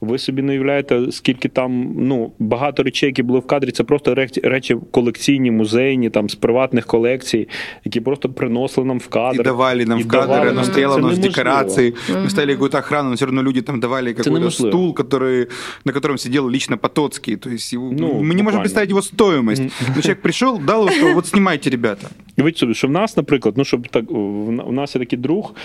[SPEAKER 4] Ви собі не уявляєте, скільки там ну багато речей, які були в кадрі, це просто речі колекційні, музейні, там з приватних колекцій, які просто приносили нам в кадр.
[SPEAKER 3] І давали нам і в кадр, оно стояло у нас декорации. Мы ставили какую-то охрану, но все равно люди там давали какой-то стул, который, на котором сидел лично Потоцкий. То есть его, ну, мы не можем представить его стоимость. Но человек пришел, дал, что вот снимайте, ребята.
[SPEAKER 4] Уявіть собі, що в нас, наприклад, ну щоб так у нас є такий друг,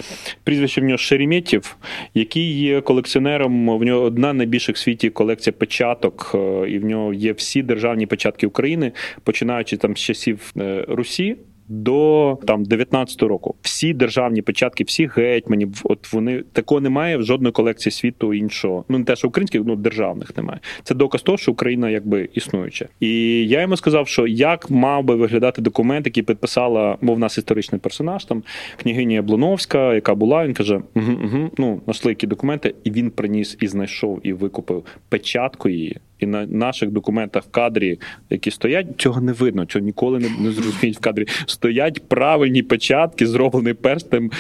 [SPEAKER 4] прізвище в нього Шереметів, який є колекціонером. В нього одна найбільших в світі колекція печаток, е, і в нього є всі державні печатки України, починаючи там з часів е, Русі до там 19-го року. Всі державні печатки, всі гетьманів, от вони такого немає в жодної колекції світу іншого. Ну не те, що українських, ну державних немає. Це доказ того, що Україна якби існуюча. І я йому сказав, що як мав би виглядати документ, який підписала, бо в нас історичний персонаж, там княгиня Яблуновська, яка була. Він каже: угу, угу, ну знайшли які документи, і він приніс і знайшов і викупив печатку її і на наших документах в кадрі, які стоять, цього не видно, цього ніколи не, не зрозуміють в кадрі. Стоять правильні печатки, зроблені перстем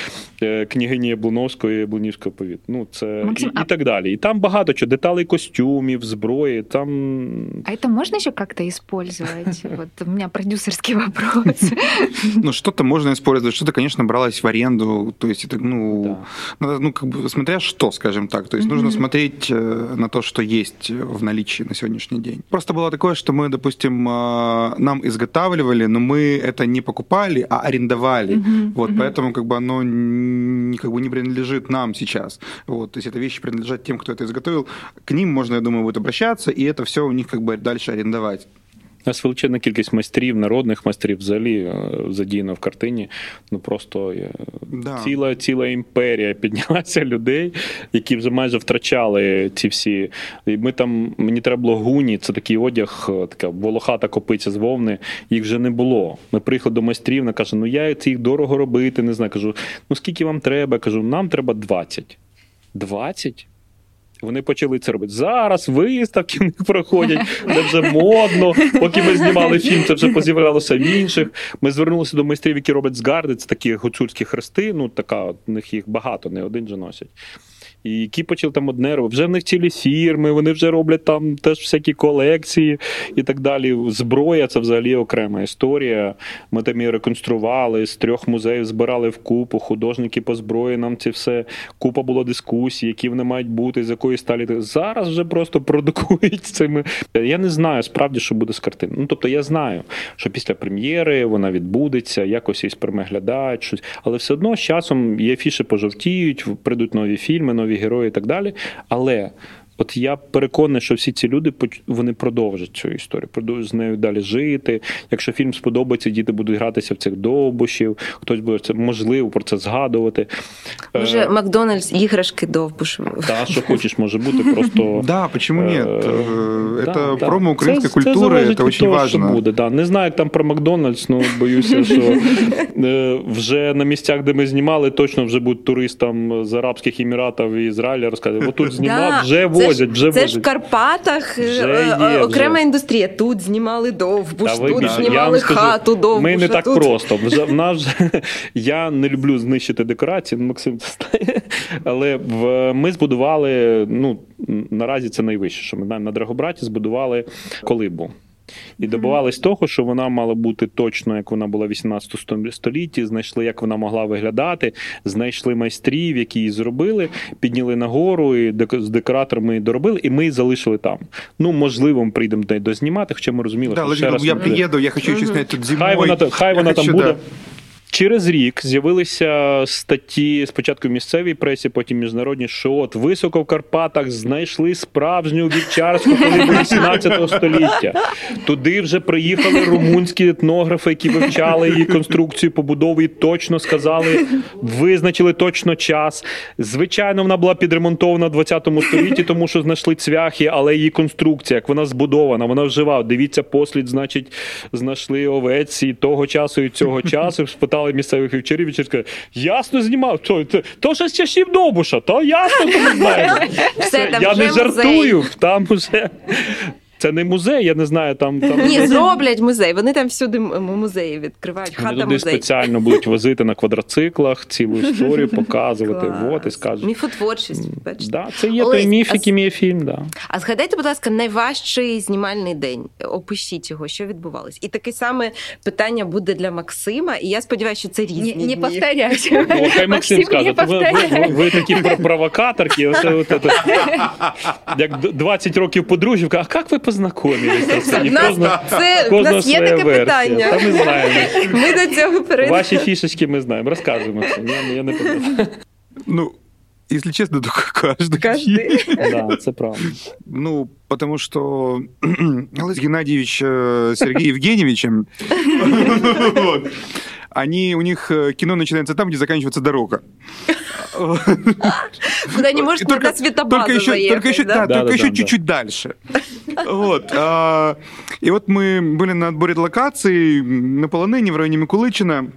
[SPEAKER 4] е, княгині Яблуновської Яблунівського повіт. Ну це Максим, і, а... і так далі. І там багато чого, деталей костюмів, зброї. Там
[SPEAKER 1] а це можна ще як-то использовать? Вот у меня продюсерский вопрос.
[SPEAKER 3] Ну, что-то можно использовать, что-то, конечно, бралось в аренду. То есть это, ну, ну, как бы, смотря что, скажем так. То есть нужно смотреть э, на то, что есть в наличии на сегодняшний день. Просто было такое, что мы, допустим, а, нам изготавливали, но мы это не покупали, а арендовали. Uh-huh, вот, uh-huh. поэтому как бы оно не, как бы не принадлежит нам сейчас. Вот, то есть это вещи принадлежат тем, кто это изготовил. К ним можно, я думаю, будет обращаться, и это все у них как бы дальше арендовать.
[SPEAKER 4] У нас величезна кількість майстрів, народних майстрів взагалі е, задіяно в картині. Ну просто е, да. ціла ціла імперія піднялася людей, які вже майже втрачали ці всі. І Ми там мені треба було гуні, це такий одяг, е, така волохата копиця з вовни. Їх вже не було. Ми приїхали до майстрів, вона каже: Ну я це їх дорого робити. Не знаю. Кажу, ну скільки вам треба? Кажу, нам треба 20. 20? Вони почали це робити. Зараз виставки в них проходять, де вже модно. Поки ми знімали фільм, це вже поз'являлося в інших. Ми звернулися до майстрів, які роблять згарди. Це такі гуцульські хрести. Ну така, у них їх багато, не один же носять і які почали там одне робити. Вже в них цілі фірми, вони вже роблять там теж всякі колекції і так далі. Зброя це взагалі окрема історія. Ми там її реконстрували, з трьох музеїв збирали в купу, художники по зброї, нам це все. Купа було дискусій, які вони мають бути, з якої сталі. Зараз вже просто продукують цими. Я не знаю справді, що буде з картиною. Ну тобто я знаю, що після прем'єри вона відбудеться, якось її переглядають щось, але все одно з часом є фіші пожовтіють, прийдуть нові фільми, нові герої і так далі. Але От я переконаний, що всі ці люди вони продовжать цю історію, продовжать з нею далі жити. Якщо фільм сподобається, діти будуть гратися в цих довбушів, хтось буде це можливо про це згадувати.
[SPEAKER 2] Може, е, Макдональдс іграшки довбуш.
[SPEAKER 4] Так, що хочеш, може бути просто.
[SPEAKER 3] Да, почему ні? Це промо української культури, це дуже важливо. буде.
[SPEAKER 4] Да. Не знаю, як там про Макдональдс, але боюся, що е, вже на місцях, де ми знімали, точно вже будуть туристам з Арабських Еміратів і Ізраїля розказувати. Отут знімав, вже возять, вже
[SPEAKER 2] Це ж в Карпатах е, вже е, є, окрема вже. індустрія. Тут знімали довбуш, Та тут знімали хату довбуш.
[SPEAKER 4] Ми не так тут... просто. Вже в нас я не люблю знищити декорації, Максим. Але в ми збудували. Ну наразі це найвище, що ми на Драгобраті збудували колибу. І добувались того, що вона мала бути точно, як вона була в 18 столітті. Знайшли, як вона могла виглядати, знайшли майстрів, які її зробили, підняли нагору і з декораторами доробили, і ми її залишили там. Ну, можливо, ми прийдемо дознімати, хоча ми розуміли,
[SPEAKER 3] да, що ще раз я приїду, я хочу щось тут зимою.
[SPEAKER 4] Хай вона хай вона там буде. Через рік з'явилися статті спочатку в місцевій пресі, потім міжнародні, що от високо в Карпатах знайшли справжню вівчарську колибу 18 століття. Туди вже приїхали румунські етнографи, які вивчали її конструкцію побудови і точно сказали, визначили точно час. Звичайно, вона була підремонтована в 20 столітті, тому що знайшли цвяхи, але її конструкція, як вона збудована, вона вжива. Дивіться, послід, значить, знайшли овець і того часу і цього часу. Спитали знімали місцевих вівчарів, і сказали, ясно знімав, то, то, то що з часів Довбуша, то ясно, то ми знаємо. Я не жартую, там уже це не музей, я не знаю, там там
[SPEAKER 2] ні, зроблять музей. Вони там всюди музеї відкривають. Хата Вони
[SPEAKER 4] музей. спеціально будуть возити на квадроциклах, цілу історію показувати. Вот, і скажуть.
[SPEAKER 2] Міфотворчість. бачите.
[SPEAKER 4] Да, Це є Олесь, той міф, який має фільм. Да.
[SPEAKER 2] А згадайте, будь ласка, найважчий знімальний день. Опишіть його, що відбувалось. І таке саме питання буде для Максима. І я сподіваюся, що це різні.
[SPEAKER 1] Не, не повторяйте.
[SPEAKER 4] Ну, хай Максим скаже, ви, ви, ви, ви такі провокаторки. Оце, як 20 років подружжя, а як ви познайомилися.
[SPEAKER 2] Це, в нас, це, в нас є таке питання.
[SPEAKER 4] Та ми знаємо.
[SPEAKER 2] Ми до цього перейдемо.
[SPEAKER 4] Ваші фішечки ми знаємо. Розказуємо це. Я, я не пам'ятаю.
[SPEAKER 3] Ну, если честно, только каждый.
[SPEAKER 2] Каждый.
[SPEAKER 4] Да, це правда.
[SPEAKER 3] Ну, потому что Олесь Геннадьевич э, Сергей Евгеньевичем, вот, они, у них э, кино начинается там, где заканчивается дорога.
[SPEAKER 2] Куда не может
[SPEAKER 3] И только-
[SPEAKER 2] на светобазу
[SPEAKER 3] только еще,
[SPEAKER 2] заехать,
[SPEAKER 3] только еще,
[SPEAKER 2] да?
[SPEAKER 3] да,
[SPEAKER 4] Да,
[SPEAKER 3] только
[SPEAKER 4] да,
[SPEAKER 3] еще
[SPEAKER 4] да,
[SPEAKER 3] чуть-чуть дальше. Вот. а, И вот мы были на отборе локаций на Полонине в районе Микулычина.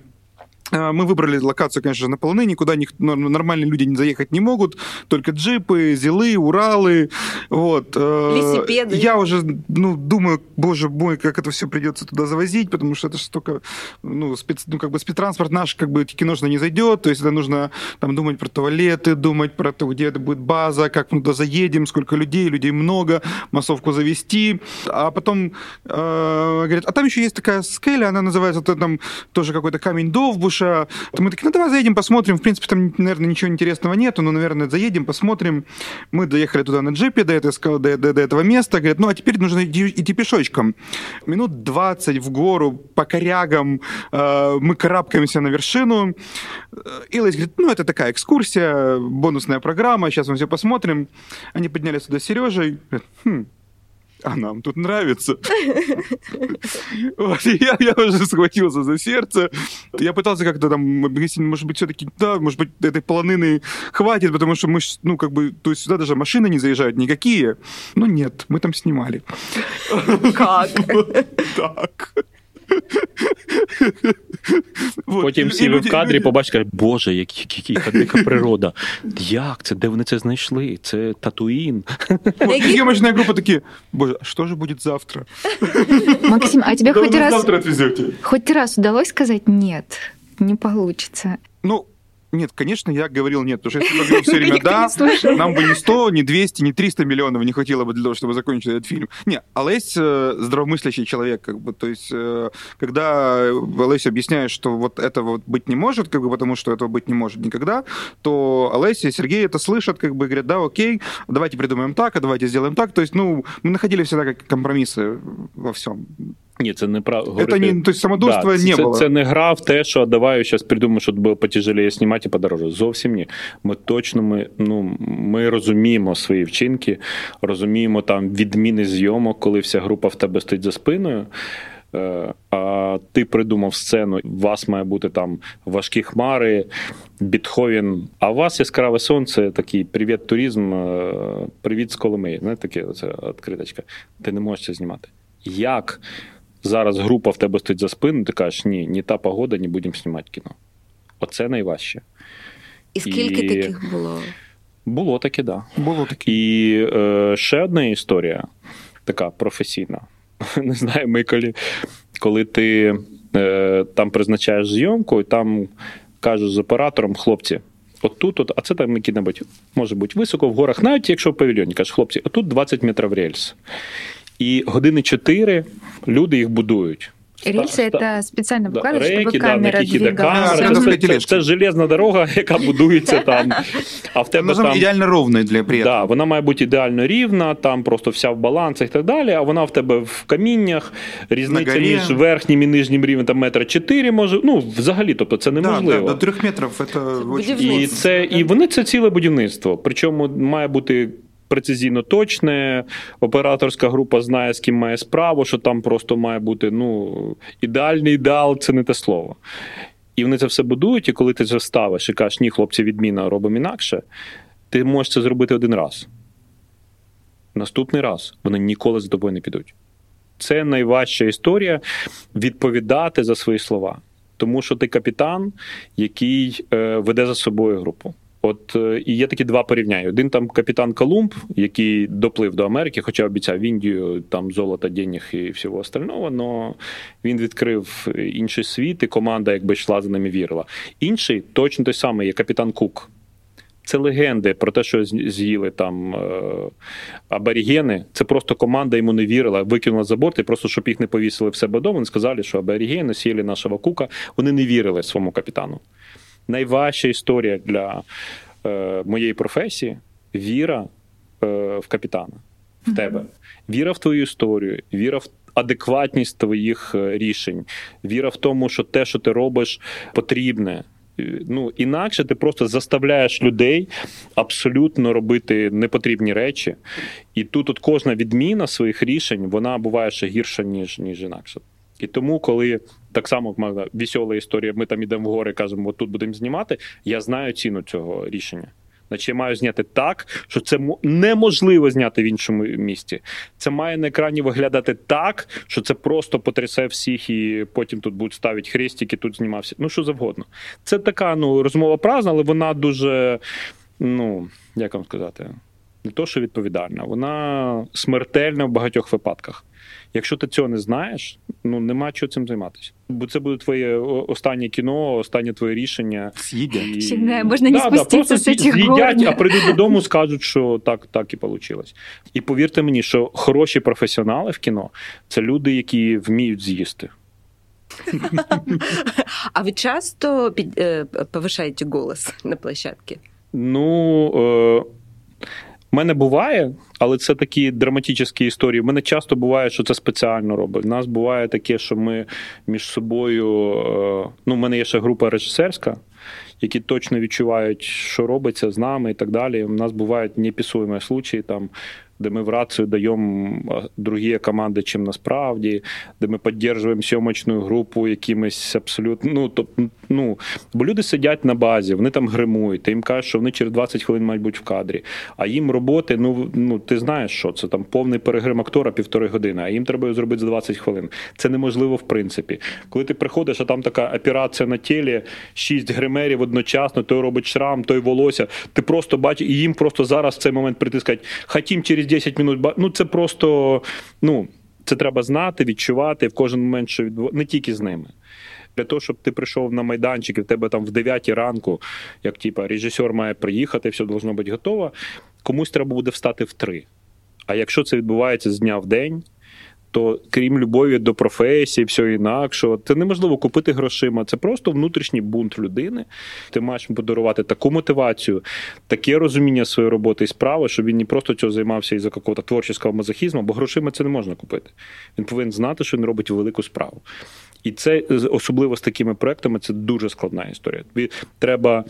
[SPEAKER 3] А, Мы выбрали локацию, конечно же, на Полонине, куда ник- нор- нормальные люди не заехать не могут, только джипы, зилы, Уралы. Вот. э,
[SPEAKER 2] Велосипеды.
[SPEAKER 3] Я уже ну, думаю, боже мой, как это все придется туда завозить, потому что это же столько, ну, спец, ну, как бы спецтранспорт наш, как бы киношно не зайдет, то есть это нужно там думать про туалеты, думать про то, где это будет база, как мы туда заедем, сколько людей, людей много, массовку завести, а потом э, говорят, а там еще есть такая скеля, она называется то, там тоже какой-то камень Довбуша, мы такие, ну давай заедем, посмотрим, в принципе там, наверное, ничего интересного нету, но, наверное, заедем, посмотрим. Мы доехали туда на джипе до, скалы- до, до- до этого места, говорят, ну а теперь нужно идти, идти пешочком. Минут 20 в гору, по корягам, э, мы карабкаемся на вершину. Э, Илайс говорит, ну это такая экскурсия, бонусная программа, сейчас мы все посмотрим. Они поднялись туда с Сережей, говорят, «Хм, а нам тут нравится. Вот, я, я уже схватился за сердце. Я пытался как-то там объяснить, может быть, все-таки, да, может быть, этой полонины хватит, потому что мы, ну, как бы, то есть сюда даже машины не заезжают никакие. Ну, нет, мы там снимали.
[SPEAKER 2] Как?
[SPEAKER 3] Так. Вот.
[SPEAKER 4] Потім всі ви в кадрі
[SPEAKER 3] люди-
[SPEAKER 4] побачите, боже, яка дика природа. Як це? Де вони це знайшли? Це Татуїн.
[SPEAKER 3] Вот, и съемочная группа такие, боже, а що же буде завтра?
[SPEAKER 1] Максим, а тебе
[SPEAKER 3] хоч
[SPEAKER 1] хоть раз, хоть раз удалось сказать нет? Не получится.
[SPEAKER 3] Ну, нет, конечно, я говорил нет, потому что если бы говорил все время да,
[SPEAKER 1] не
[SPEAKER 3] нам бы ни 100, ни 200, ни 300 миллионов не хватило бы для того, чтобы закончить этот фильм. Не, Олесь э, здравомыслящий человек, как бы, то есть, э, когда Олесь объясняет, что вот этого вот быть не может, как бы, потому что этого быть не может никогда, то Олесь и Сергей это слышат, как бы, говорят, да, окей, давайте придумаем так, а давайте сделаем так. То есть, ну, мы находили всегда как компромиссы во всем.
[SPEAKER 4] Ні, це неправда.
[SPEAKER 3] Это не, то есть, самодурства
[SPEAKER 4] Да,
[SPEAKER 3] не
[SPEAKER 4] це,
[SPEAKER 3] было.
[SPEAKER 4] це не гра в те, що давай зараз придумаю, що було потяжеліє знімати і подороже. Зовсім ні. Ми точно ми, ну, ми розуміємо свої вчинки, розуміємо там відміни зйомок, коли вся група в тебе стоїть за спиною. Е, А ти придумав сцену, у вас має бути там важкі хмари, Бітховен, а у вас яскраве сонце, такий привіт, туризм, е, привіт з Коломиї. Знаєте, таке оце відкриточка. Ти не можеш це знімати. Як зараз група в тебе стоїть за спиною, ти кажеш, ні, не та погода, не будемо знімати кіно. Оце найважче.
[SPEAKER 2] І скільки
[SPEAKER 4] І-
[SPEAKER 2] таких було?
[SPEAKER 4] Було таке, так. Да.
[SPEAKER 3] Было такие.
[SPEAKER 4] І е, ще одна історія, така професійна. Не знаю, ми коли, коли ти е, там призначаєш зйомку, і там кажеш з оператором, хлопці, отут, от, а це там який-небудь, може бути високо в горах, навіть якщо в павільйоні, кажеш, хлопці, отут 20 метрів рельс. І години 4 люди їх будують.
[SPEAKER 1] Рельсы
[SPEAKER 4] Ста-
[SPEAKER 1] это специально
[SPEAKER 4] Да,
[SPEAKER 1] вкладывают, чтобы
[SPEAKER 4] рейки, да, на
[SPEAKER 1] камера
[SPEAKER 4] яких іде
[SPEAKER 1] двигалась.
[SPEAKER 4] камера.
[SPEAKER 3] Це
[SPEAKER 4] Це,
[SPEAKER 3] така
[SPEAKER 4] це, це железна дорога, яка будується там. А в тебе
[SPEAKER 3] Нужно
[SPEAKER 4] там
[SPEAKER 3] идеально ровный для при этом.
[SPEAKER 4] Да, вона має бути ідеально рівна, там просто вся в балансах і так далі, а вона в тебе в каміннях, різниця
[SPEAKER 3] горі.
[SPEAKER 4] між верхнім і нижнім рівнем там метра 4 може. Ну, взагалі, тобто це
[SPEAKER 3] Да,
[SPEAKER 4] неможливо.
[SPEAKER 3] да, до трех метров это очень...
[SPEAKER 2] Будівництво.
[SPEAKER 4] І це і вони це ціле будівництво. Причому має бути прецизійно точне. Операторська група знає, з ким має справу, що там просто має бути ну, ідеальний ідеал це не те слово. І вони це все будують, і коли ти це ставиш і кажеш, ні, хлопці, відміна, робимо інакше, ти можеш це зробити один раз. Наступний раз вони ніколи за тобою не підуть. Це найважча історія відповідати за свої слова. Тому що ти капітан, який е, веде за собою групу. От е, і є такі два порівняння. Один там капітан Колумб, який доплив до Америки, хоча обіцяв Індію там золота, денег і всього остального. але він відкрив інший світ, і команда, якби йшла за ним і вірила. Інший точно той самий є капітан Кук. Це легенди про те, що з'їли там е, аборігени. Це просто команда йому не вірила, викинула за борт, і просто щоб їх не повісили в себе вдома, вони сказали, що аборігени з'їли нашого кука. Вони не вірили своєму капітану. Найважча історія для е, моєї професії віра е, в капітана. в тебе. Віра в твою історію, віра в адекватність твоїх е, рішень, віра в тому, що те, що ти робиш, потрібне. Е, ну, інакше ти просто заставляєш людей абсолютно робити непотрібні речі. І тут от кожна відміна своїх рішень вона буває ще гірша, ніж ніж інакше. І тому, коли так само весела історія, ми там ідемо в гори, кажемо, от тут будемо знімати, я знаю ціну цього рішення. Значить, я маю зняти так, що це неможливо зняти в іншому місті. Це має на екрані виглядати так, що це просто потрясе всіх, і потім тут будуть ставити хрестики, тут знімався. Ну, що завгодно. Це така ну, розмова празна, але вона дуже, ну, як вам сказати, не то, що відповідальна, вона смертельна в багатьох випадках. Якщо ти цього не знаєш, ну нема чого цим займатися. Бо це буде твоє останнє кіно, останнє твоє рішення.
[SPEAKER 3] З'їдять.
[SPEAKER 1] І... Можна не да, спуститися з цих
[SPEAKER 4] з'їдять, а прийдуть додому, скажуть, що так, так і вийшло. І повірте мені, що хороші професіонали в кіно це люди, які вміють з'їсти.
[SPEAKER 2] А ви часто під, е, повишаєте голос на площадці?
[SPEAKER 4] Ну. Е... У мене буває, але це такі драматичні історії. У мене часто буває, що це спеціально робить. У нас буває таке, що ми між собою. Е, ну, в мене є ще група режисерська, які точно відчувають, що робиться з нами і так далі. У нас бувають непісуємі случаї там де ми в рацію даємо другі команди, чим насправді, де ми підтримуємо сьомочну групу якимись абсолютно. Ну, тобто, ну, бо люди сидять на базі, вони там гримують, ти їм кажеш, що вони через 20 хвилин мають бути в кадрі. А їм роботи, ну ну ти знаєш, що це там повний перегрим актора півтори години, а їм треба його зробити за 20 хвилин. Це неможливо в принципі. Коли ти приходиш, а там така операція на тілі, шість гримерів одночасно, той робить шрам, той волосся. Ти просто бачиш, і їм просто зараз в цей момент притискають, хотім через 10 минут. Ну це просто ну, це треба знати, відчувати в кожен момент, що відбувається, не тільки з ними. Для того, щоб ти прийшов на майданчик, і в тебе там в 9 ранку, як типа режисер має приїхати, все должно бути готово, комусь треба буде встати в 3. А якщо це відбувається з дня в день, то крім любові до професії, все інакшого, це неможливо купити грошима. Це просто внутрішній бунт людини. Ти маєш подарувати таку мотивацію, таке розуміння своєї роботи і справи, щоб він не просто цього займався із за якогось творчого мазохізму, бо грошима це не можна купити. Він повинен знати, що він робить велику справу. І це особливо з такими проектами це дуже складна історія. Тобі треба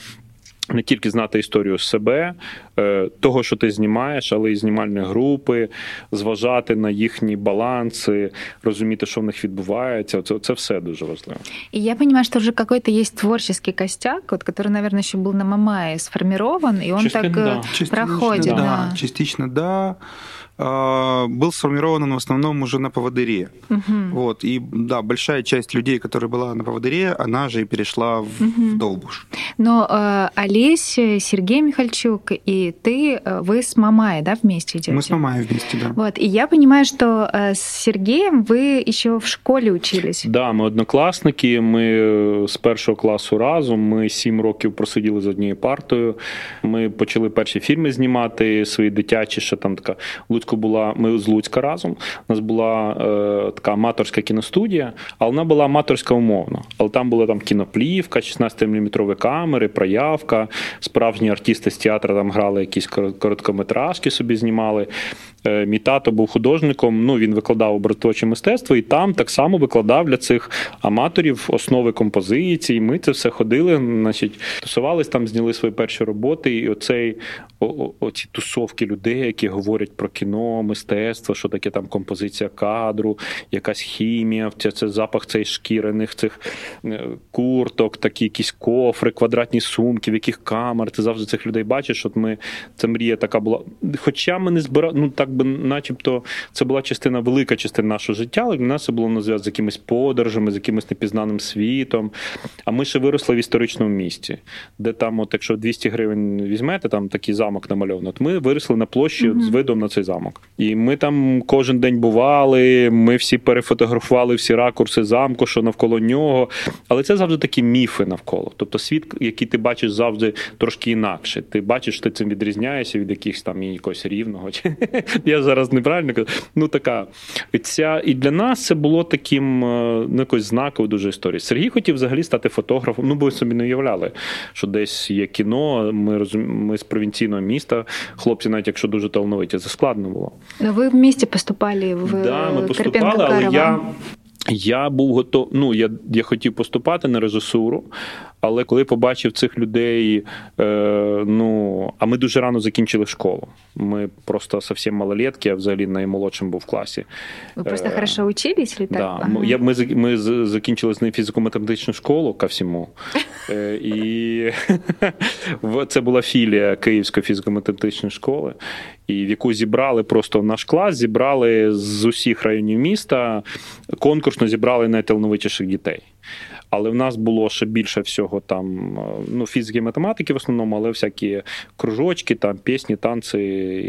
[SPEAKER 4] не тільки знати історію себе, е, того, що ти знімаєш, але й знімальні групи, зважати на їхні баланси, розуміти, що в них відбувається. Це це все дуже важливо.
[SPEAKER 1] І я розумію, що вже какой-то є творческий костяк, от, который, наверное, ще був на Мамае сформирован, і он Частично, так да. Частично. Да.
[SPEAKER 3] да. Частично, да. А, был сформирован он в основном уже на поводыре. Угу. Вот, и да, большая часть людей, которая была на поводыре, она же и перешла в, угу. в Долбуш.
[SPEAKER 1] Но э, Олесь, Сергей Михальчук и ты, э, вы с Мамай, да, вместе идете?
[SPEAKER 3] Мы с Мамай вместе, да.
[SPEAKER 1] Вот, и я понимаю, что э, с Сергеем вы еще в школі учились.
[SPEAKER 4] Да, ми однокласники. Ми з першого класу разом. Ми сім років просиділи з однією партою. Ми почали перші фільми знімати свої дитячі, ще там така Луцьку була. Ми з Луцька разом. У нас була е, така аматорська кіностудія, але вона була аматорська умовно. Але там була там кіноплівка, 16-мм камери, проявка. Справжні артисти з театру там грали якісь короткометражки, собі знімали. Е, мій тато був художником. Ну він викладав образотворче мистецтво, і там так само викладав для цих аматорів основи композиції. Ми це все ходили, значить, тусувались там, зняли свої перші роботи. І оцей оці тусовки людей, які говорять про кіно, мистецтво, що таке там композиція кадру, якась хімія, це, це запах цей шкірених цих е, курток, такі якісь кофри, квадратні сумки, в яких камер. Ти завжди цих людей бачиш. От ми це мрія така була. Хоча ми не збирали, ну так би, начебто, це була частина, велика частина нашого життя, але для нас це було на зв'язку з якимись подорожами, з якимось непізнаним світом. А ми ще виросли в історичному місті, де там, от якщо 200 гривень візьмете, там такий замок намальований, от ми виросли на площі mm-hmm. з видом на цей замок. І ми там кожен день бували, ми всі перефотографували всі ракурси замку, що навколо нього. Але це завжди такі міфи навколо. Тобто світ, який ти бачиш завжди трошки інакше. Ти бачиш, що ти цим відрізняєшся від якихось там якогось рівного я зараз неправильно кажу. Ну така. Ця, І для нас це було таким е, ну, якось знаковою дуже історією. Сергій хотів взагалі стати фотографом. Ну, бо ви собі не уявляли, що десь є кіно. Ми розум... ми з провінційного міста. Хлопці, навіть якщо дуже талановиті, це складно було.
[SPEAKER 1] Ну, ви в місті поступали в
[SPEAKER 4] да, ми поступали, але я. Я був готов. Ну я я хотів поступати на режисуру, але коли побачив цих людей, е, ну а ми дуже рано закінчили школу. Ми просто зовсім малолетки, я взагалі наймолодшим був в класі.
[SPEAKER 1] Ви просто е, хорошо учились? Или так?
[SPEAKER 4] Да. Ага. Я, Ми ми закінчили з ним фізико-математичну школу ка всьому. Е, і це була філія Київської фізико-математичної школи, і в яку зібрали просто наш клас, зібрали з усіх районів міста, конкурсно зібрали найталановитіших дітей. Але в нас було ще більше всього там е, ну, фізики, математики в основному, але всякі кружочки, там пісні, танці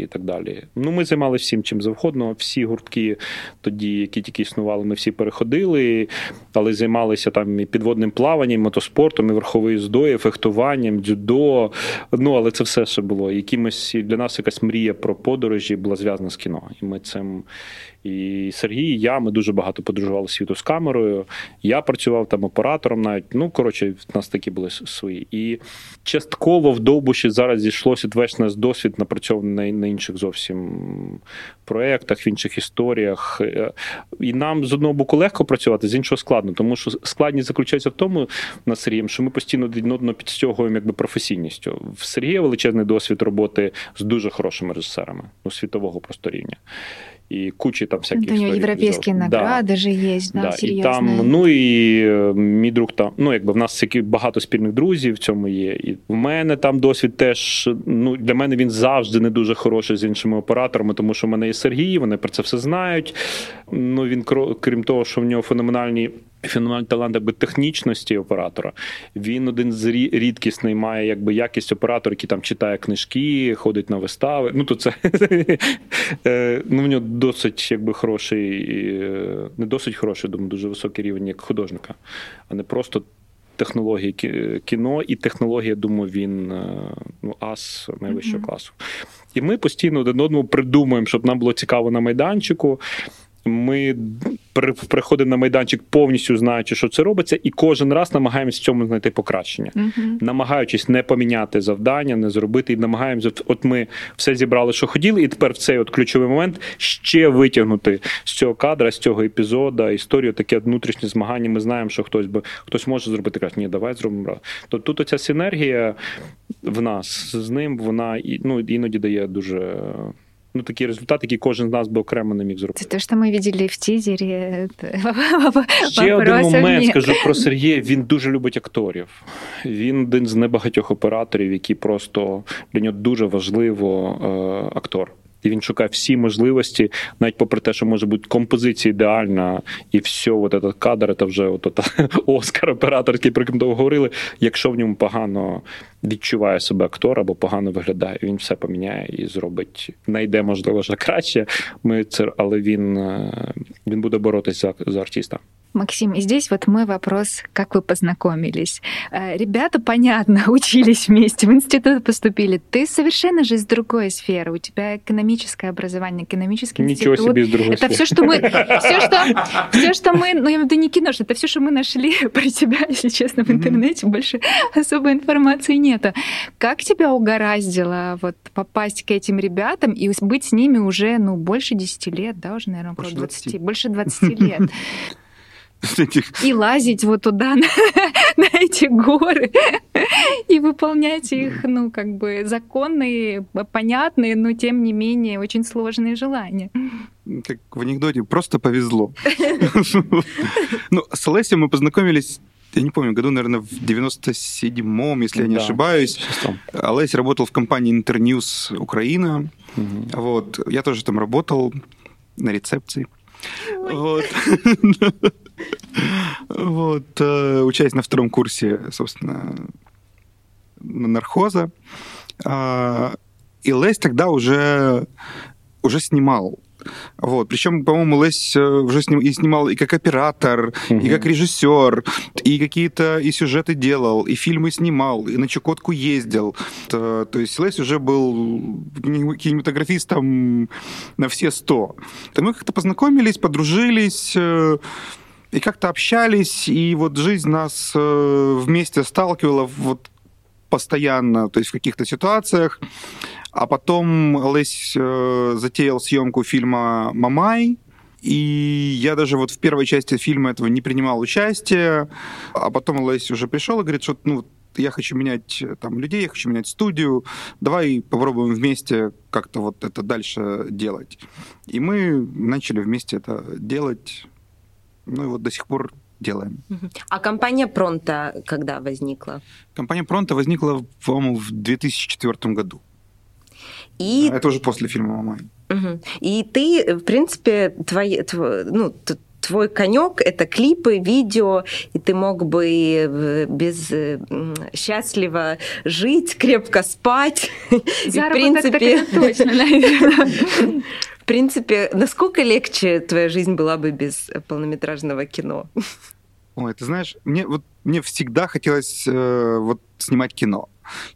[SPEAKER 4] і так далі. Ну, Ми займалися всім чим завгодно. Всі гуртки тоді, які тільки існували, ми всі переходили, але займалися там і підводним плаванням, і мотоспортом, і верховою здою, фехтуванням, дзюдо. Ну, але це все ще було. Якимось для нас якась мрія про подорожі була зв'язана з кіно. І ми цим і Сергій, і я ми дуже багато подорожували світу з камерою. Я працював там оператором, навіть ну коротше, в нас такі були свої. І частково в Довбуші зараз зійшлося весь наш досвід напрацьований на інших зовсім проєктах, в інших історіях. Е, і нам з одного боку легко працювати, з іншого складно, тому що складність заключається в тому на Сергієм, що ми постійно один одного підстягуємо якби професійністю. В Сергія величезний досвід роботи з дуже хорошими режисерами ну, світового просто рівня и куча там всяких
[SPEAKER 1] У нього європейські награди да. же є, да, да.
[SPEAKER 4] І там, ну і е, мій друг там, ну якби в нас багато спільних друзів в цьому є. І в мене там досвід теж, ну для мене він завжди не дуже хороший з іншими операторами, тому що в мене є Сергій, вони про це все знають. Ну він крім того, що в нього феноменальні феноменальний талант якби технічності оператора. Він один з рідкісний має якби якість оператора, який там читає книжки, ходить на вистави. Ну то це е, ну в нього досить якби хороший, е, не досить хороший, думаю, дуже високий рівень як художника, а не просто. Технології кіно і технологія, думаю, він е, ну, ас найвищого mm-hmm. класу. І ми постійно один одному придумуємо, щоб нам було цікаво на майданчику. Ми приходимо на майданчик, повністю знаючи, що це робиться, і кожен раз намагаємося в цьому знайти покращення, uh-huh. намагаючись не поміняти завдання, не зробити, і намагаємося. От ми все зібрали, що хотіли, і тепер в цей от ключовий момент ще витягнути з цього кадра, з цього епізоду, історію, таке внутрішнє змагання. Ми знаємо, що хтось би хтось може зробити каже, ні, давай зробимо. То тут оця синергія в нас з ним, вона ну, іноді дає дуже ну, такий результат, який кожен з нас би окремо не міг зробити.
[SPEAKER 1] Це те, що ми бачили в тізері.
[SPEAKER 4] Ще один момент скажу про Сергія. Він дуже любить акторів. Він один з небагатьох операторів, які просто для нього дуже важливо е, актор. І він шукає всі можливості, навіть попри те, що може бути композиція ідеальна, і все, от этот кадр, це вже от, от, Оскар операторський, про яким довго говорили. Якщо в ньому погано відчуває себе актор або погано виглядає, він все поміняє і зробить, найде, можливо, вже краще. Ми це, але він, е, він буде боротися за, за артиста.
[SPEAKER 1] Максим, и здесь вот мой вопрос, как вы познакомились. Э, ребята, понятно, учились вместе, в институт поступили. Ты совершенно же из другой сферы. У тебя экономическое образование, экономический
[SPEAKER 4] Ничего
[SPEAKER 1] институт.
[SPEAKER 4] себе из другой
[SPEAKER 1] Это все, что мы, все, что, все, что мы, ну я имею в виду не кино, это все, что мы нашли про тебя, если честно, в интернете. Больше особой информации нету. Как тебя угораздило вот попасть к этим ребятам и быть с ними уже, ну, больше 10 лет, да, уже, наверное, 20, 20. больше 20 лет? И лазить вот туда, на, на эти горы, и выполнять их, ну, как бы законные, понятные, но тем не менее очень сложные желания.
[SPEAKER 3] Как в анекдоте, просто повезло. Ну, с Олесей мы познакомились я не помню, году, наверное, в 97-м, если я не ошибаюсь. Олесь работал в компании Интерньюз Украина. Вот. Я тоже там работал на рецепции. Вот. Вот, э, учась на втором курсе, собственно, нархоза. А, и Лесь тогда уже, уже снимал Вот. Причем, по-моему, Лесь э, уже сним, и снимал и как оператор, угу. и как режиссер, и какие-то и сюжеты делал, и фильмы снимал, и на Чукотку ездил. То, то есть Лесь уже был кинематографистом на все сто. То мы как-то познакомились, подружились, э, и как-то общались, и вот жизнь нас э, вместе сталкивала вот постоянно, то есть в каких-то ситуациях. А потом Лесь э, затеял съемку фильма «Мамай», и я даже вот в первой части фильма этого не принимал участия, а потом Лесь уже пришел и говорит, что ну, я хочу менять там людей, я хочу менять студию, давай попробуем вместе как-то вот это дальше делать. И мы начали вместе это делать, ну и вот до сих пор делаем.
[SPEAKER 2] А компания Пронто когда возникла?
[SPEAKER 3] Компания Пронто возникла, по-моему, в 2004 году.
[SPEAKER 2] И...
[SPEAKER 3] Это уже после фильма «Мамай».
[SPEAKER 2] Угу. И ты, в принципе, твои, твой, ну, твой конек это клипы, видео, и ты мог бы без счастливо жить, крепко спать.
[SPEAKER 1] Заработок в принципе, точно, наверное.
[SPEAKER 2] В принципе, насколько легче твоя жизнь была бы без полнометражного кино?
[SPEAKER 3] Ой, ты знаешь, мне вот мне всегда хотелось э, вот снимать кино.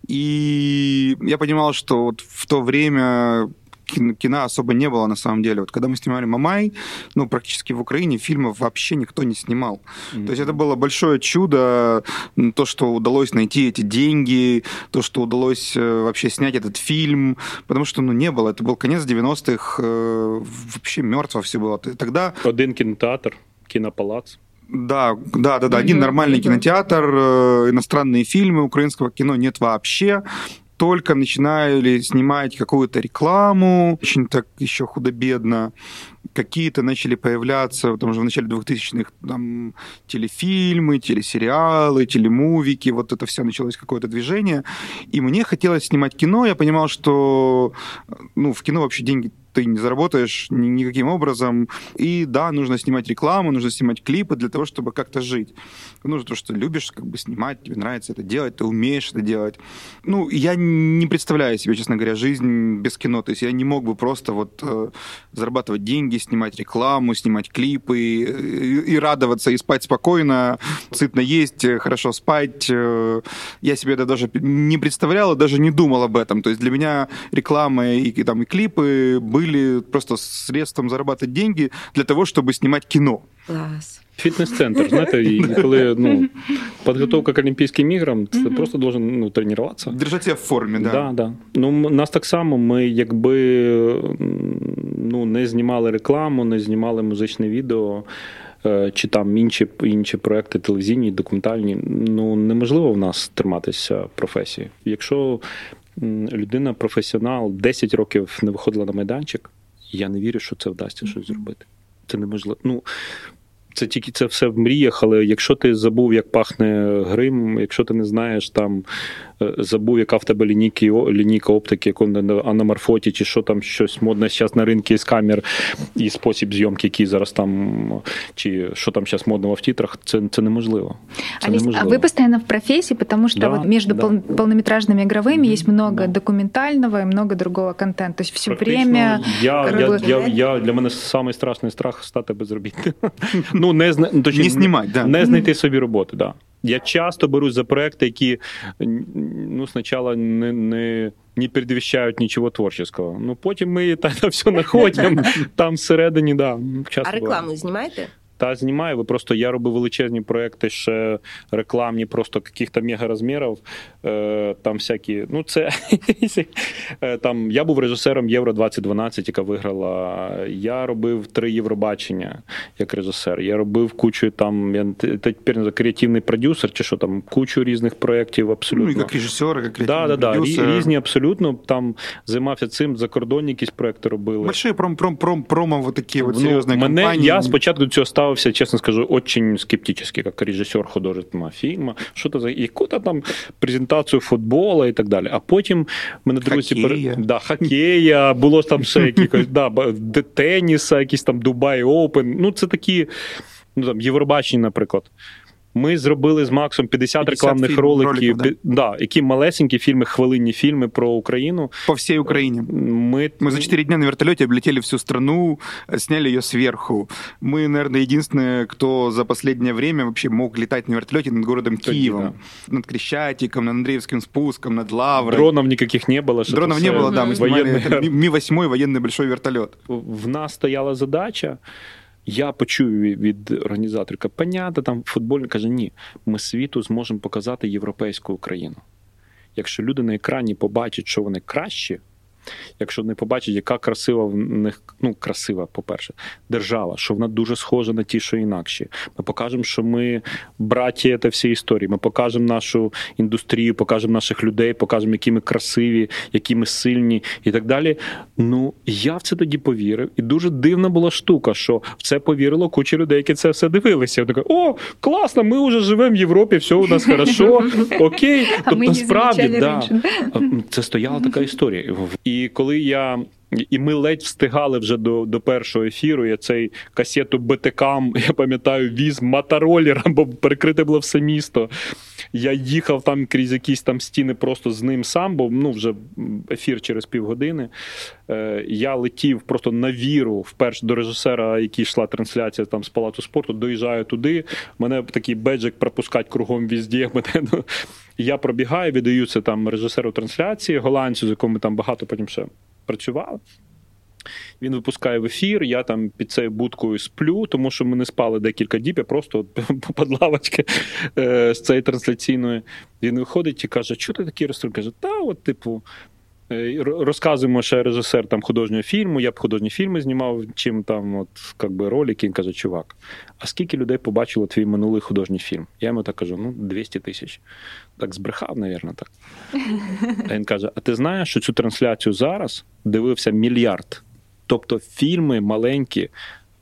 [SPEAKER 3] И я понимал, что вот в то время кино особо не было на самом деле. Вот когда мы снимали «Мамай», ну, практически в Украине фильмов вообще никто не снимал. Mm-hmm. То есть это было большое чудо, то, что удалось найти эти деньги, то, что удалось э, вообще снять этот фильм, потому что, ну, не было. Это был конец 90-х, э, вообще мертво все было. Тогда...
[SPEAKER 4] Один кинотеатр, кинопалац.
[SPEAKER 3] Да, да, да, да. Один нормальный кинотеатр, э, иностранные фильмы, украинского кино нет вообще только начинали снимать какую-то рекламу, очень так еще худо-бедно, какие-то начали появляться, потому что в начале 2000-х там телефильмы, телесериалы, телемувики, вот это все началось какое-то движение. И мне хотелось снимать кино, я понимал, что ну, в кино вообще деньги ты не заработаешь ни, никаким образом. И да, нужно снимать рекламу, нужно снимать клипы для того, чтобы как-то жить. Нужно то, что любишь как бы снимать, тебе нравится это делать, ты умеешь это делать. Ну, я не представляю себе, честно говоря, жизнь без кино. То есть я не мог бы просто вот э, зарабатывать деньги, снимать рекламу, снимать клипы и, и радоваться, и спать спокойно, сытно есть, хорошо спать. Э, я себе это даже не представлял, даже не думал об этом. То есть для меня реклама и, и, там, и клипы были были просто средством зарабатывать деньги для того, чтобы снимать кино.
[SPEAKER 2] Клас.
[SPEAKER 4] Фітнес-центр, знаєте, і коли ну, підготовка к Олімпійським іграм, це mm-hmm. просто должен ну, тренуватися.
[SPEAKER 3] Держати в формі, да.
[SPEAKER 4] Да, да. Ну, нас так само, ми якби ну, не знімали рекламу, не знімали музичне відео. Чи там інші інші проекти телевізійні, документальні, ну неможливо в нас триматися професії. Якщо людина, професіонал, 10 років не виходила на майданчик, я не вірю, що це вдасться щось зробити. Це неможливо. Ну, це тільки це все в мріях, але якщо ти забув, як пахне грим, якщо ти не знаєш там забув, яка в тебе лінійки, лінійка оптики, яку на аноморфоті, чи що там щось модне зараз на ринку із камер і спосіб зйомки, який зараз там, чи що там зараз модного в титрах, це, це неможливо.
[SPEAKER 1] Це Олесь, неможливо. а вы постоянно в профессии, потому что да, вот между да. пол, полнометражными игровыми mm-hmm. есть много да. документального и много другого контента. То есть все время...
[SPEAKER 4] Я, я, я, я, для мене самий страшний страх стати безробітним. ну, не, точні,
[SPEAKER 3] не, знімати, да.
[SPEAKER 4] не знайти собі роботу, да. Я часто берусь за проекти, які ну, спочатку не не, не передвіщають нічого творчого. Ну потім ми та, все знаходимо там всередині. да.
[SPEAKER 2] Часто а рекламу буває. знімаєте?
[SPEAKER 4] Та знімаю. Ви просто я робив величезні проекти, ще рекламні, просто каких-то мегарозмірів. Е, там всякі, ну це е, там я був режисером Євро 2012, яка виграла. Я робив три Євробачення як режисер. Я робив кучу там. Я тепер не креативний продюсер, чи що там, кучу різних проєктів абсолютно.
[SPEAKER 3] Ну, як режисер, як креативний
[SPEAKER 4] да, да, продюсер. Да, різні абсолютно. Там займався цим, закордонні якісь проекти робили.
[SPEAKER 3] Большие пром, пром, пром, промо, такі ну, серйозні мене, компанії.
[SPEAKER 4] Я спочатку цього став ставився, честно скажу, очень скептически, как режисер художественного фільму. Що то за яку-то там презентацію футбола і так далі. А потім мене друзі
[SPEAKER 3] Хокея.
[SPEAKER 4] Да, хокея, було там ще якихось да, теніса, якісь там Дубай Оупен. Ну, це такі, ну там Євробачення, наприклад. Ми зробили з Максом 50,
[SPEAKER 3] 50
[SPEAKER 4] рекламних
[SPEAKER 3] фільм-
[SPEAKER 4] роликів,
[SPEAKER 3] роликів, да.
[SPEAKER 4] пі- да, які малесенькі фільми, хвилинні фільми про Україну.
[SPEAKER 3] По всей Украине.
[SPEAKER 4] Ми,
[SPEAKER 3] Мы за 4 дня на вертолете облетели всю страну, э, сняли ее сверху. Мы, наверное, единственные, кто за последнее время вообще мог летать на вертолете над городом
[SPEAKER 4] Тоді,
[SPEAKER 3] Киевом. Над Крещатиком, над Андреевским спуском, над Лаврой.
[SPEAKER 4] Дронів ніяких не було. що
[SPEAKER 3] Дронов
[SPEAKER 4] це
[SPEAKER 3] не
[SPEAKER 4] все
[SPEAKER 3] было, да, мы снимали
[SPEAKER 4] воєнний
[SPEAKER 3] это Ми- Ми-8 военный большой вертолет.
[SPEAKER 4] в нас стояла задача. я почую від- організаторка, Панята, там футбольний каже: ні, ми світу зможемо показати європейську Україну. Якщо люди на екрані побачать, що вони кращі, якщо вони побачать, яка красива в них, ну красива, по-перше, держава, що вона дуже схожа на ті, що інакші. Ми покажемо, що ми браті та всі історії. Ми покажемо нашу індустрію, покажемо наших людей, покажемо, які ми красиві, які ми сильні і так далі. Ну я в це тоді повірив, і дуже дивна була штука, що в це повірило куча людей, які це все дивилися. Я така, о, класно, ми вже живемо в Європі, все у нас хорошо, окей. Тобто насправді да, це стояла така історія. І коли я. І ми ледь встигали вже до, до першого ефіру. Я цей касету БТКам, я пам'ятаю, віз мотороллером, бо перекрите було все місто. Я їхав там крізь якісь там стіни просто з ним сам, бо ну вже ефір через півгодини. Е, я летів просто на віру вперше до режисера, який йшла трансляція там з палацу спорту. Доїжджаю туди. Мене такий беджик пропускать кругом візді. Мене, ну, я пробігаю, віддаю це там режисеру трансляції, голландцю, з яким ми там багато потім ще працювали. Він випускає в ефір, я там під цією будкою сплю, тому що ми не спали декілька діб, я просто під лавочки е, з цієї трансляційної. Він виходить і каже: що ти такий ресторан? Каже, та, от, типу. е, Розказуємо, що я режисер там художнього фільму, я б художні фільми знімав, чим там от би ролики. Він каже, чувак, а скільки людей побачило твій минулий художній фільм? Я йому так кажу: ну, 200 тисяч. Так збрехав, навірно, так. А він каже: А ти знаєш, що цю трансляцію зараз дивився мільярд? Тобто фільми маленькі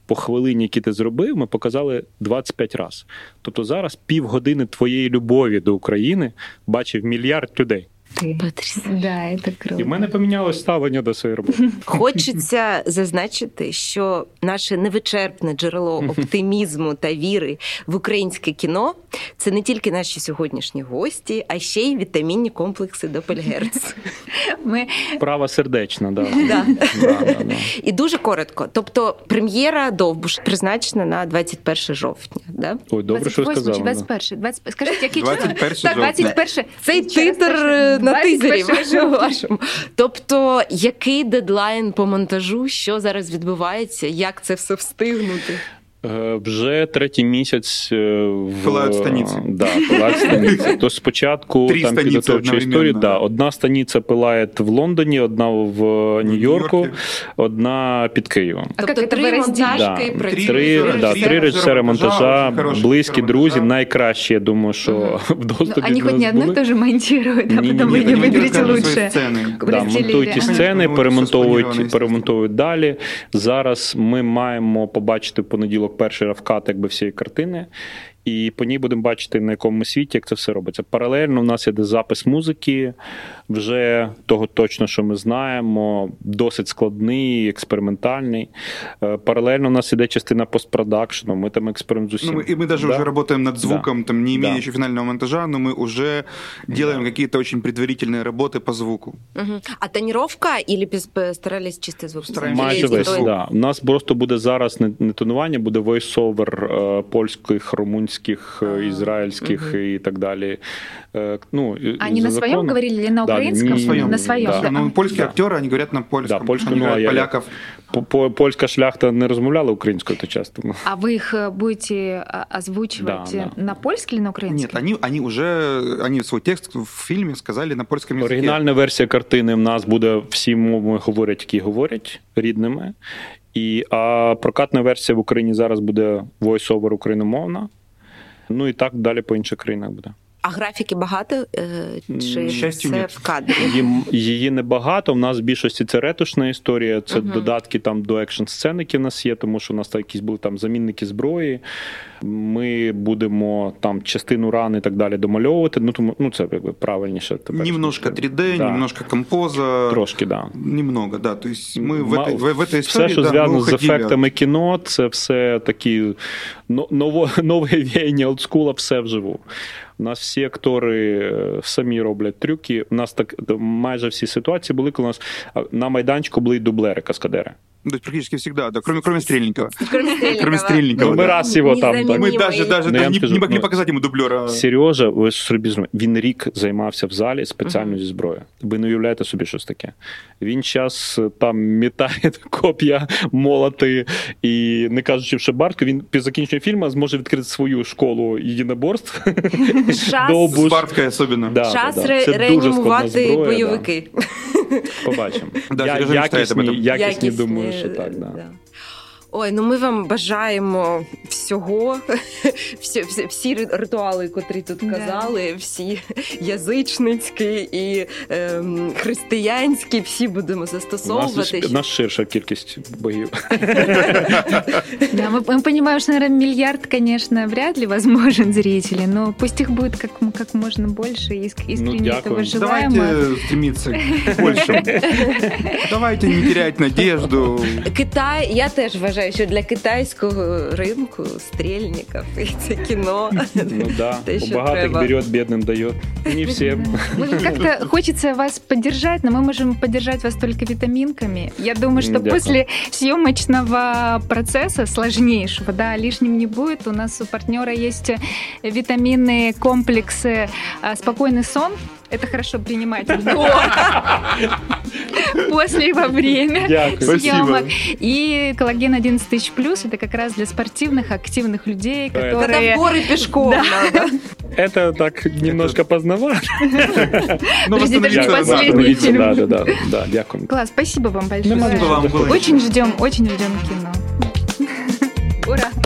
[SPEAKER 4] по хвилині, які ти зробив, ми показали 25 разів. Тобто зараз півгодини твоєї любові до України бачив мільярд людей
[SPEAKER 1] Ты. Да, это круто.
[SPEAKER 4] І в мене помінялось ставлення до своєї роботи.
[SPEAKER 2] Хочеться зазначити, що наше невичерпне джерело оптимізму та віри в українське кіно це не тільки наші сьогоднішні гості, а ще й вітамінні комплекси Допельгерц.
[SPEAKER 1] Мы
[SPEAKER 4] Права сердечна, да.
[SPEAKER 2] Да.
[SPEAKER 4] Да, да, да.
[SPEAKER 2] І дуже коротко. Тобто, прем'єра Довбуш призначена на 21 жовтня. Да?
[SPEAKER 4] Ой, добре, що
[SPEAKER 1] 28 чи
[SPEAKER 4] сказала. да.
[SPEAKER 1] 21? 20... Скажіть, який
[SPEAKER 3] 21
[SPEAKER 1] Так,
[SPEAKER 3] жовтня.
[SPEAKER 1] 21.
[SPEAKER 2] Цей
[SPEAKER 1] Ще раз
[SPEAKER 2] титр
[SPEAKER 1] точно.
[SPEAKER 2] е, на тизері вашому. Тобто, який дедлайн по монтажу, що зараз відбувається, як це все встигнути?
[SPEAKER 4] Е, Вже третій місяць е, в
[SPEAKER 3] Пилають станиці.
[SPEAKER 4] Да, пилають станиці. То спочатку
[SPEAKER 3] Три
[SPEAKER 4] там
[SPEAKER 3] станиці
[SPEAKER 4] підготовча
[SPEAKER 3] одновременно.
[SPEAKER 4] історія. Да, одна станиця пилає в Лондоні, одна в Нью-Йорку,
[SPEAKER 3] Нью-Йорку.
[SPEAKER 4] одна під Києвом.
[SPEAKER 1] А
[SPEAKER 2] тобто
[SPEAKER 1] як це
[SPEAKER 2] три
[SPEAKER 1] ви розділите?
[SPEAKER 2] монтажки
[SPEAKER 4] Да.
[SPEAKER 2] працюють.
[SPEAKER 4] Три,
[SPEAKER 3] режисера,
[SPEAKER 4] да,
[SPEAKER 3] три
[SPEAKER 4] три
[SPEAKER 3] режисера
[SPEAKER 4] режисери
[SPEAKER 3] монтажа,
[SPEAKER 4] монтажа,
[SPEAKER 3] очень хороший
[SPEAKER 4] близькі
[SPEAKER 3] режисер
[SPEAKER 4] друзі,
[SPEAKER 3] монтажа.
[SPEAKER 4] найкращі. Я думаю, що в
[SPEAKER 1] Ну,
[SPEAKER 4] доступі
[SPEAKER 1] они
[SPEAKER 4] до
[SPEAKER 1] хоть
[SPEAKER 4] нас
[SPEAKER 1] не одно и
[SPEAKER 4] були.
[SPEAKER 1] то же монтируют, а
[SPEAKER 4] Не-не-не,
[SPEAKER 1] потом вы
[SPEAKER 4] они
[SPEAKER 1] не
[SPEAKER 4] не
[SPEAKER 1] выберете
[SPEAKER 3] рассказывают свои
[SPEAKER 1] лучше.
[SPEAKER 3] сцены.
[SPEAKER 4] Да,
[SPEAKER 1] Разделили.
[SPEAKER 4] монтують ті
[SPEAKER 3] Ага.
[SPEAKER 4] сцени,
[SPEAKER 3] Ну,
[SPEAKER 4] перемонтовують,
[SPEAKER 3] все
[SPEAKER 4] перемонтовують далі. Зараз ми маємо побачити в понеділок перший равкат якби всієї картини І по ній будемо бачити, на якому світі, як це все робиться. Паралельно у нас іде запис музики, вже того точно, що ми знаємо, досить складний, експериментальний. Е, Паралельно у нас іде частина постпродакшену, ми там експериментуємо з
[SPEAKER 3] Ну,
[SPEAKER 4] усім.
[SPEAKER 3] мы, и мы даже
[SPEAKER 4] Да.
[SPEAKER 3] уже работаем над звуком, там, не имея
[SPEAKER 4] Да.
[SPEAKER 3] еще финального монтажа, но мы уже делаем какие-то очень предварительные работы по звуку.
[SPEAKER 2] Мгм. А тоніровка і старались чистий звук?
[SPEAKER 3] Стараємося
[SPEAKER 4] Майже
[SPEAKER 3] Є
[SPEAKER 4] весь.
[SPEAKER 3] той-
[SPEAKER 4] Да. У нас просто буде зараз не, не тонування, буде войсовер е, польських, румунських, е,
[SPEAKER 2] А,
[SPEAKER 4] ізраїльських
[SPEAKER 2] мгм.
[SPEAKER 4] і так далі. Е, ну, і-
[SPEAKER 1] Они
[SPEAKER 4] за
[SPEAKER 1] на своем
[SPEAKER 4] законом.
[SPEAKER 1] говорили или на
[SPEAKER 4] Да,
[SPEAKER 1] украинском?
[SPEAKER 4] не-
[SPEAKER 3] На своем.
[SPEAKER 1] На своем,
[SPEAKER 4] Да.
[SPEAKER 1] да.
[SPEAKER 3] Ну,
[SPEAKER 1] А.
[SPEAKER 3] польские
[SPEAKER 4] Да.
[SPEAKER 3] актеры, они говорят на польском.
[SPEAKER 4] Да, польскую,
[SPEAKER 3] они
[SPEAKER 4] ну, а
[SPEAKER 3] играют
[SPEAKER 4] я-
[SPEAKER 3] поляков.
[SPEAKER 4] По- по- Польська шляхта не розмовляла українською, то часто. Ну,
[SPEAKER 1] А вы их э, будете а, озвучивать
[SPEAKER 4] Да, да.
[SPEAKER 1] на польский или на украинский?
[SPEAKER 3] Нет, они, они уже, они свой текст в фильме сказали на польском языке.
[SPEAKER 4] Оригінальна версія картини в нас буде всі мови говорять, які говорять рідними. І, а прокатна версія в Україні зараз буде voice-over україномовна. Ну і так далі по інших країнах буде.
[SPEAKER 2] А графіки багато? е, Чи
[SPEAKER 3] М, щастю,
[SPEAKER 2] це
[SPEAKER 3] ні.
[SPEAKER 2] в кадрі?
[SPEAKER 4] Її, її небагато. У нас в більшості це ретушна історія. Це
[SPEAKER 2] Мгм.
[SPEAKER 4] додатки там до екшн сцен, які в нас є, тому що у нас там якісь були там замінники зброї. Ми будемо там частину ран і так далі домальовувати. Ну тому ну це якби правильніше. Тепер,
[SPEAKER 3] Немножко 3D,
[SPEAKER 4] Да.
[SPEAKER 3] немножко композа.
[SPEAKER 4] Трошки, да.
[SPEAKER 3] Немного, да. То есть мы в
[SPEAKER 4] Ма-
[SPEAKER 3] этой, в, в этой
[SPEAKER 4] Все,
[SPEAKER 3] истории
[SPEAKER 4] що
[SPEAKER 3] да, мы
[SPEAKER 4] зв'язано з
[SPEAKER 3] уходили.
[SPEAKER 4] ефектами кіно, це все такі но- ново, нове віяння олдскула, все вживу. У нас всі актори е, самі роблять трюки. У нас так майже всі ситуації були, коли у нас на майданчику були дублери каскадери.
[SPEAKER 3] Ну, То есть практически всегда, да, кроме, кроме Стрельникова.
[SPEAKER 2] Кроме Стрельникова.
[SPEAKER 3] Кроме Стрельникова,
[SPEAKER 4] Ну,
[SPEAKER 3] да.
[SPEAKER 4] раз його там так.
[SPEAKER 3] Мы даже, даже
[SPEAKER 4] Ну,
[SPEAKER 3] не,
[SPEAKER 4] скажу,
[SPEAKER 3] не могли
[SPEAKER 4] ну,
[SPEAKER 3] показать ему дублера.
[SPEAKER 4] Сережа, ви ж він рік займався в залі спеціально зі зброєю. Ви не уявляєте собі щось таке. Він час там мітає коп'я, молоти, і не кажучи в шабартку, він під закінченням фільму зможе відкрити свою школу єдиноборств.
[SPEAKER 3] С Барткой особенно.
[SPEAKER 4] Да,
[SPEAKER 2] Час
[SPEAKER 4] да, да.
[SPEAKER 2] реанімувати
[SPEAKER 4] да.
[SPEAKER 2] бойовики.
[SPEAKER 4] Побачимо.
[SPEAKER 3] Да,
[SPEAKER 4] якісні, якісні, думаю, що так. да. Да.
[SPEAKER 2] Ой, ну ми вам бажаємо всього, всі, всі, всі ритуали, котрі тут
[SPEAKER 1] Да.
[SPEAKER 2] казали, всі язичницькі і ем, християнські, всі будемо
[SPEAKER 4] У нас,
[SPEAKER 2] застосовувати.
[SPEAKER 4] у нас ширша кількість боїв.
[SPEAKER 1] Да, мы, мы понимаем, что, наверное, миллиард, конечно, вряд ли возможен зрители, но пусть их будет как, как можно больше, и иск- искренне
[SPEAKER 4] Ну,
[SPEAKER 1] этого
[SPEAKER 4] дякую.
[SPEAKER 1] желаем.
[SPEAKER 3] Давайте стремиться к большему. Давайте не терять надежду.
[SPEAKER 2] Китай, я теж вважаю, що для китайського ринку стрільників і це кіно.
[SPEAKER 4] Ну да,
[SPEAKER 2] Те,
[SPEAKER 4] у
[SPEAKER 2] що
[SPEAKER 4] богатых
[SPEAKER 2] треба.
[SPEAKER 4] берет, бедным дает. Не всем.
[SPEAKER 1] Ну, Как-то хочется вас поддержать, но мы можем поддержать вас только витаминками. Я думаю, что
[SPEAKER 4] Дякую.
[SPEAKER 1] после съемочного процесса сложнейшего, да, лишним не будет. У нас у партнера есть витаминные комплексы а, «Спокойный сон». это хорошо принимать до, после и во время съемок. И коллаген 11 тысяч плюс это как раз для спортивных, активных людей,
[SPEAKER 2] в
[SPEAKER 1] которые...
[SPEAKER 2] гори пішком
[SPEAKER 1] Да.
[SPEAKER 2] надо.
[SPEAKER 4] Это так немножко поздновато.
[SPEAKER 3] Восстановиться
[SPEAKER 1] даже
[SPEAKER 3] надо.
[SPEAKER 1] последний фильм.
[SPEAKER 4] Да, да, да, да, дякую.
[SPEAKER 1] Класс, спасибо вам большое.
[SPEAKER 3] Спасибо вам,
[SPEAKER 1] Очень ждем, очень ждем кино. Ура!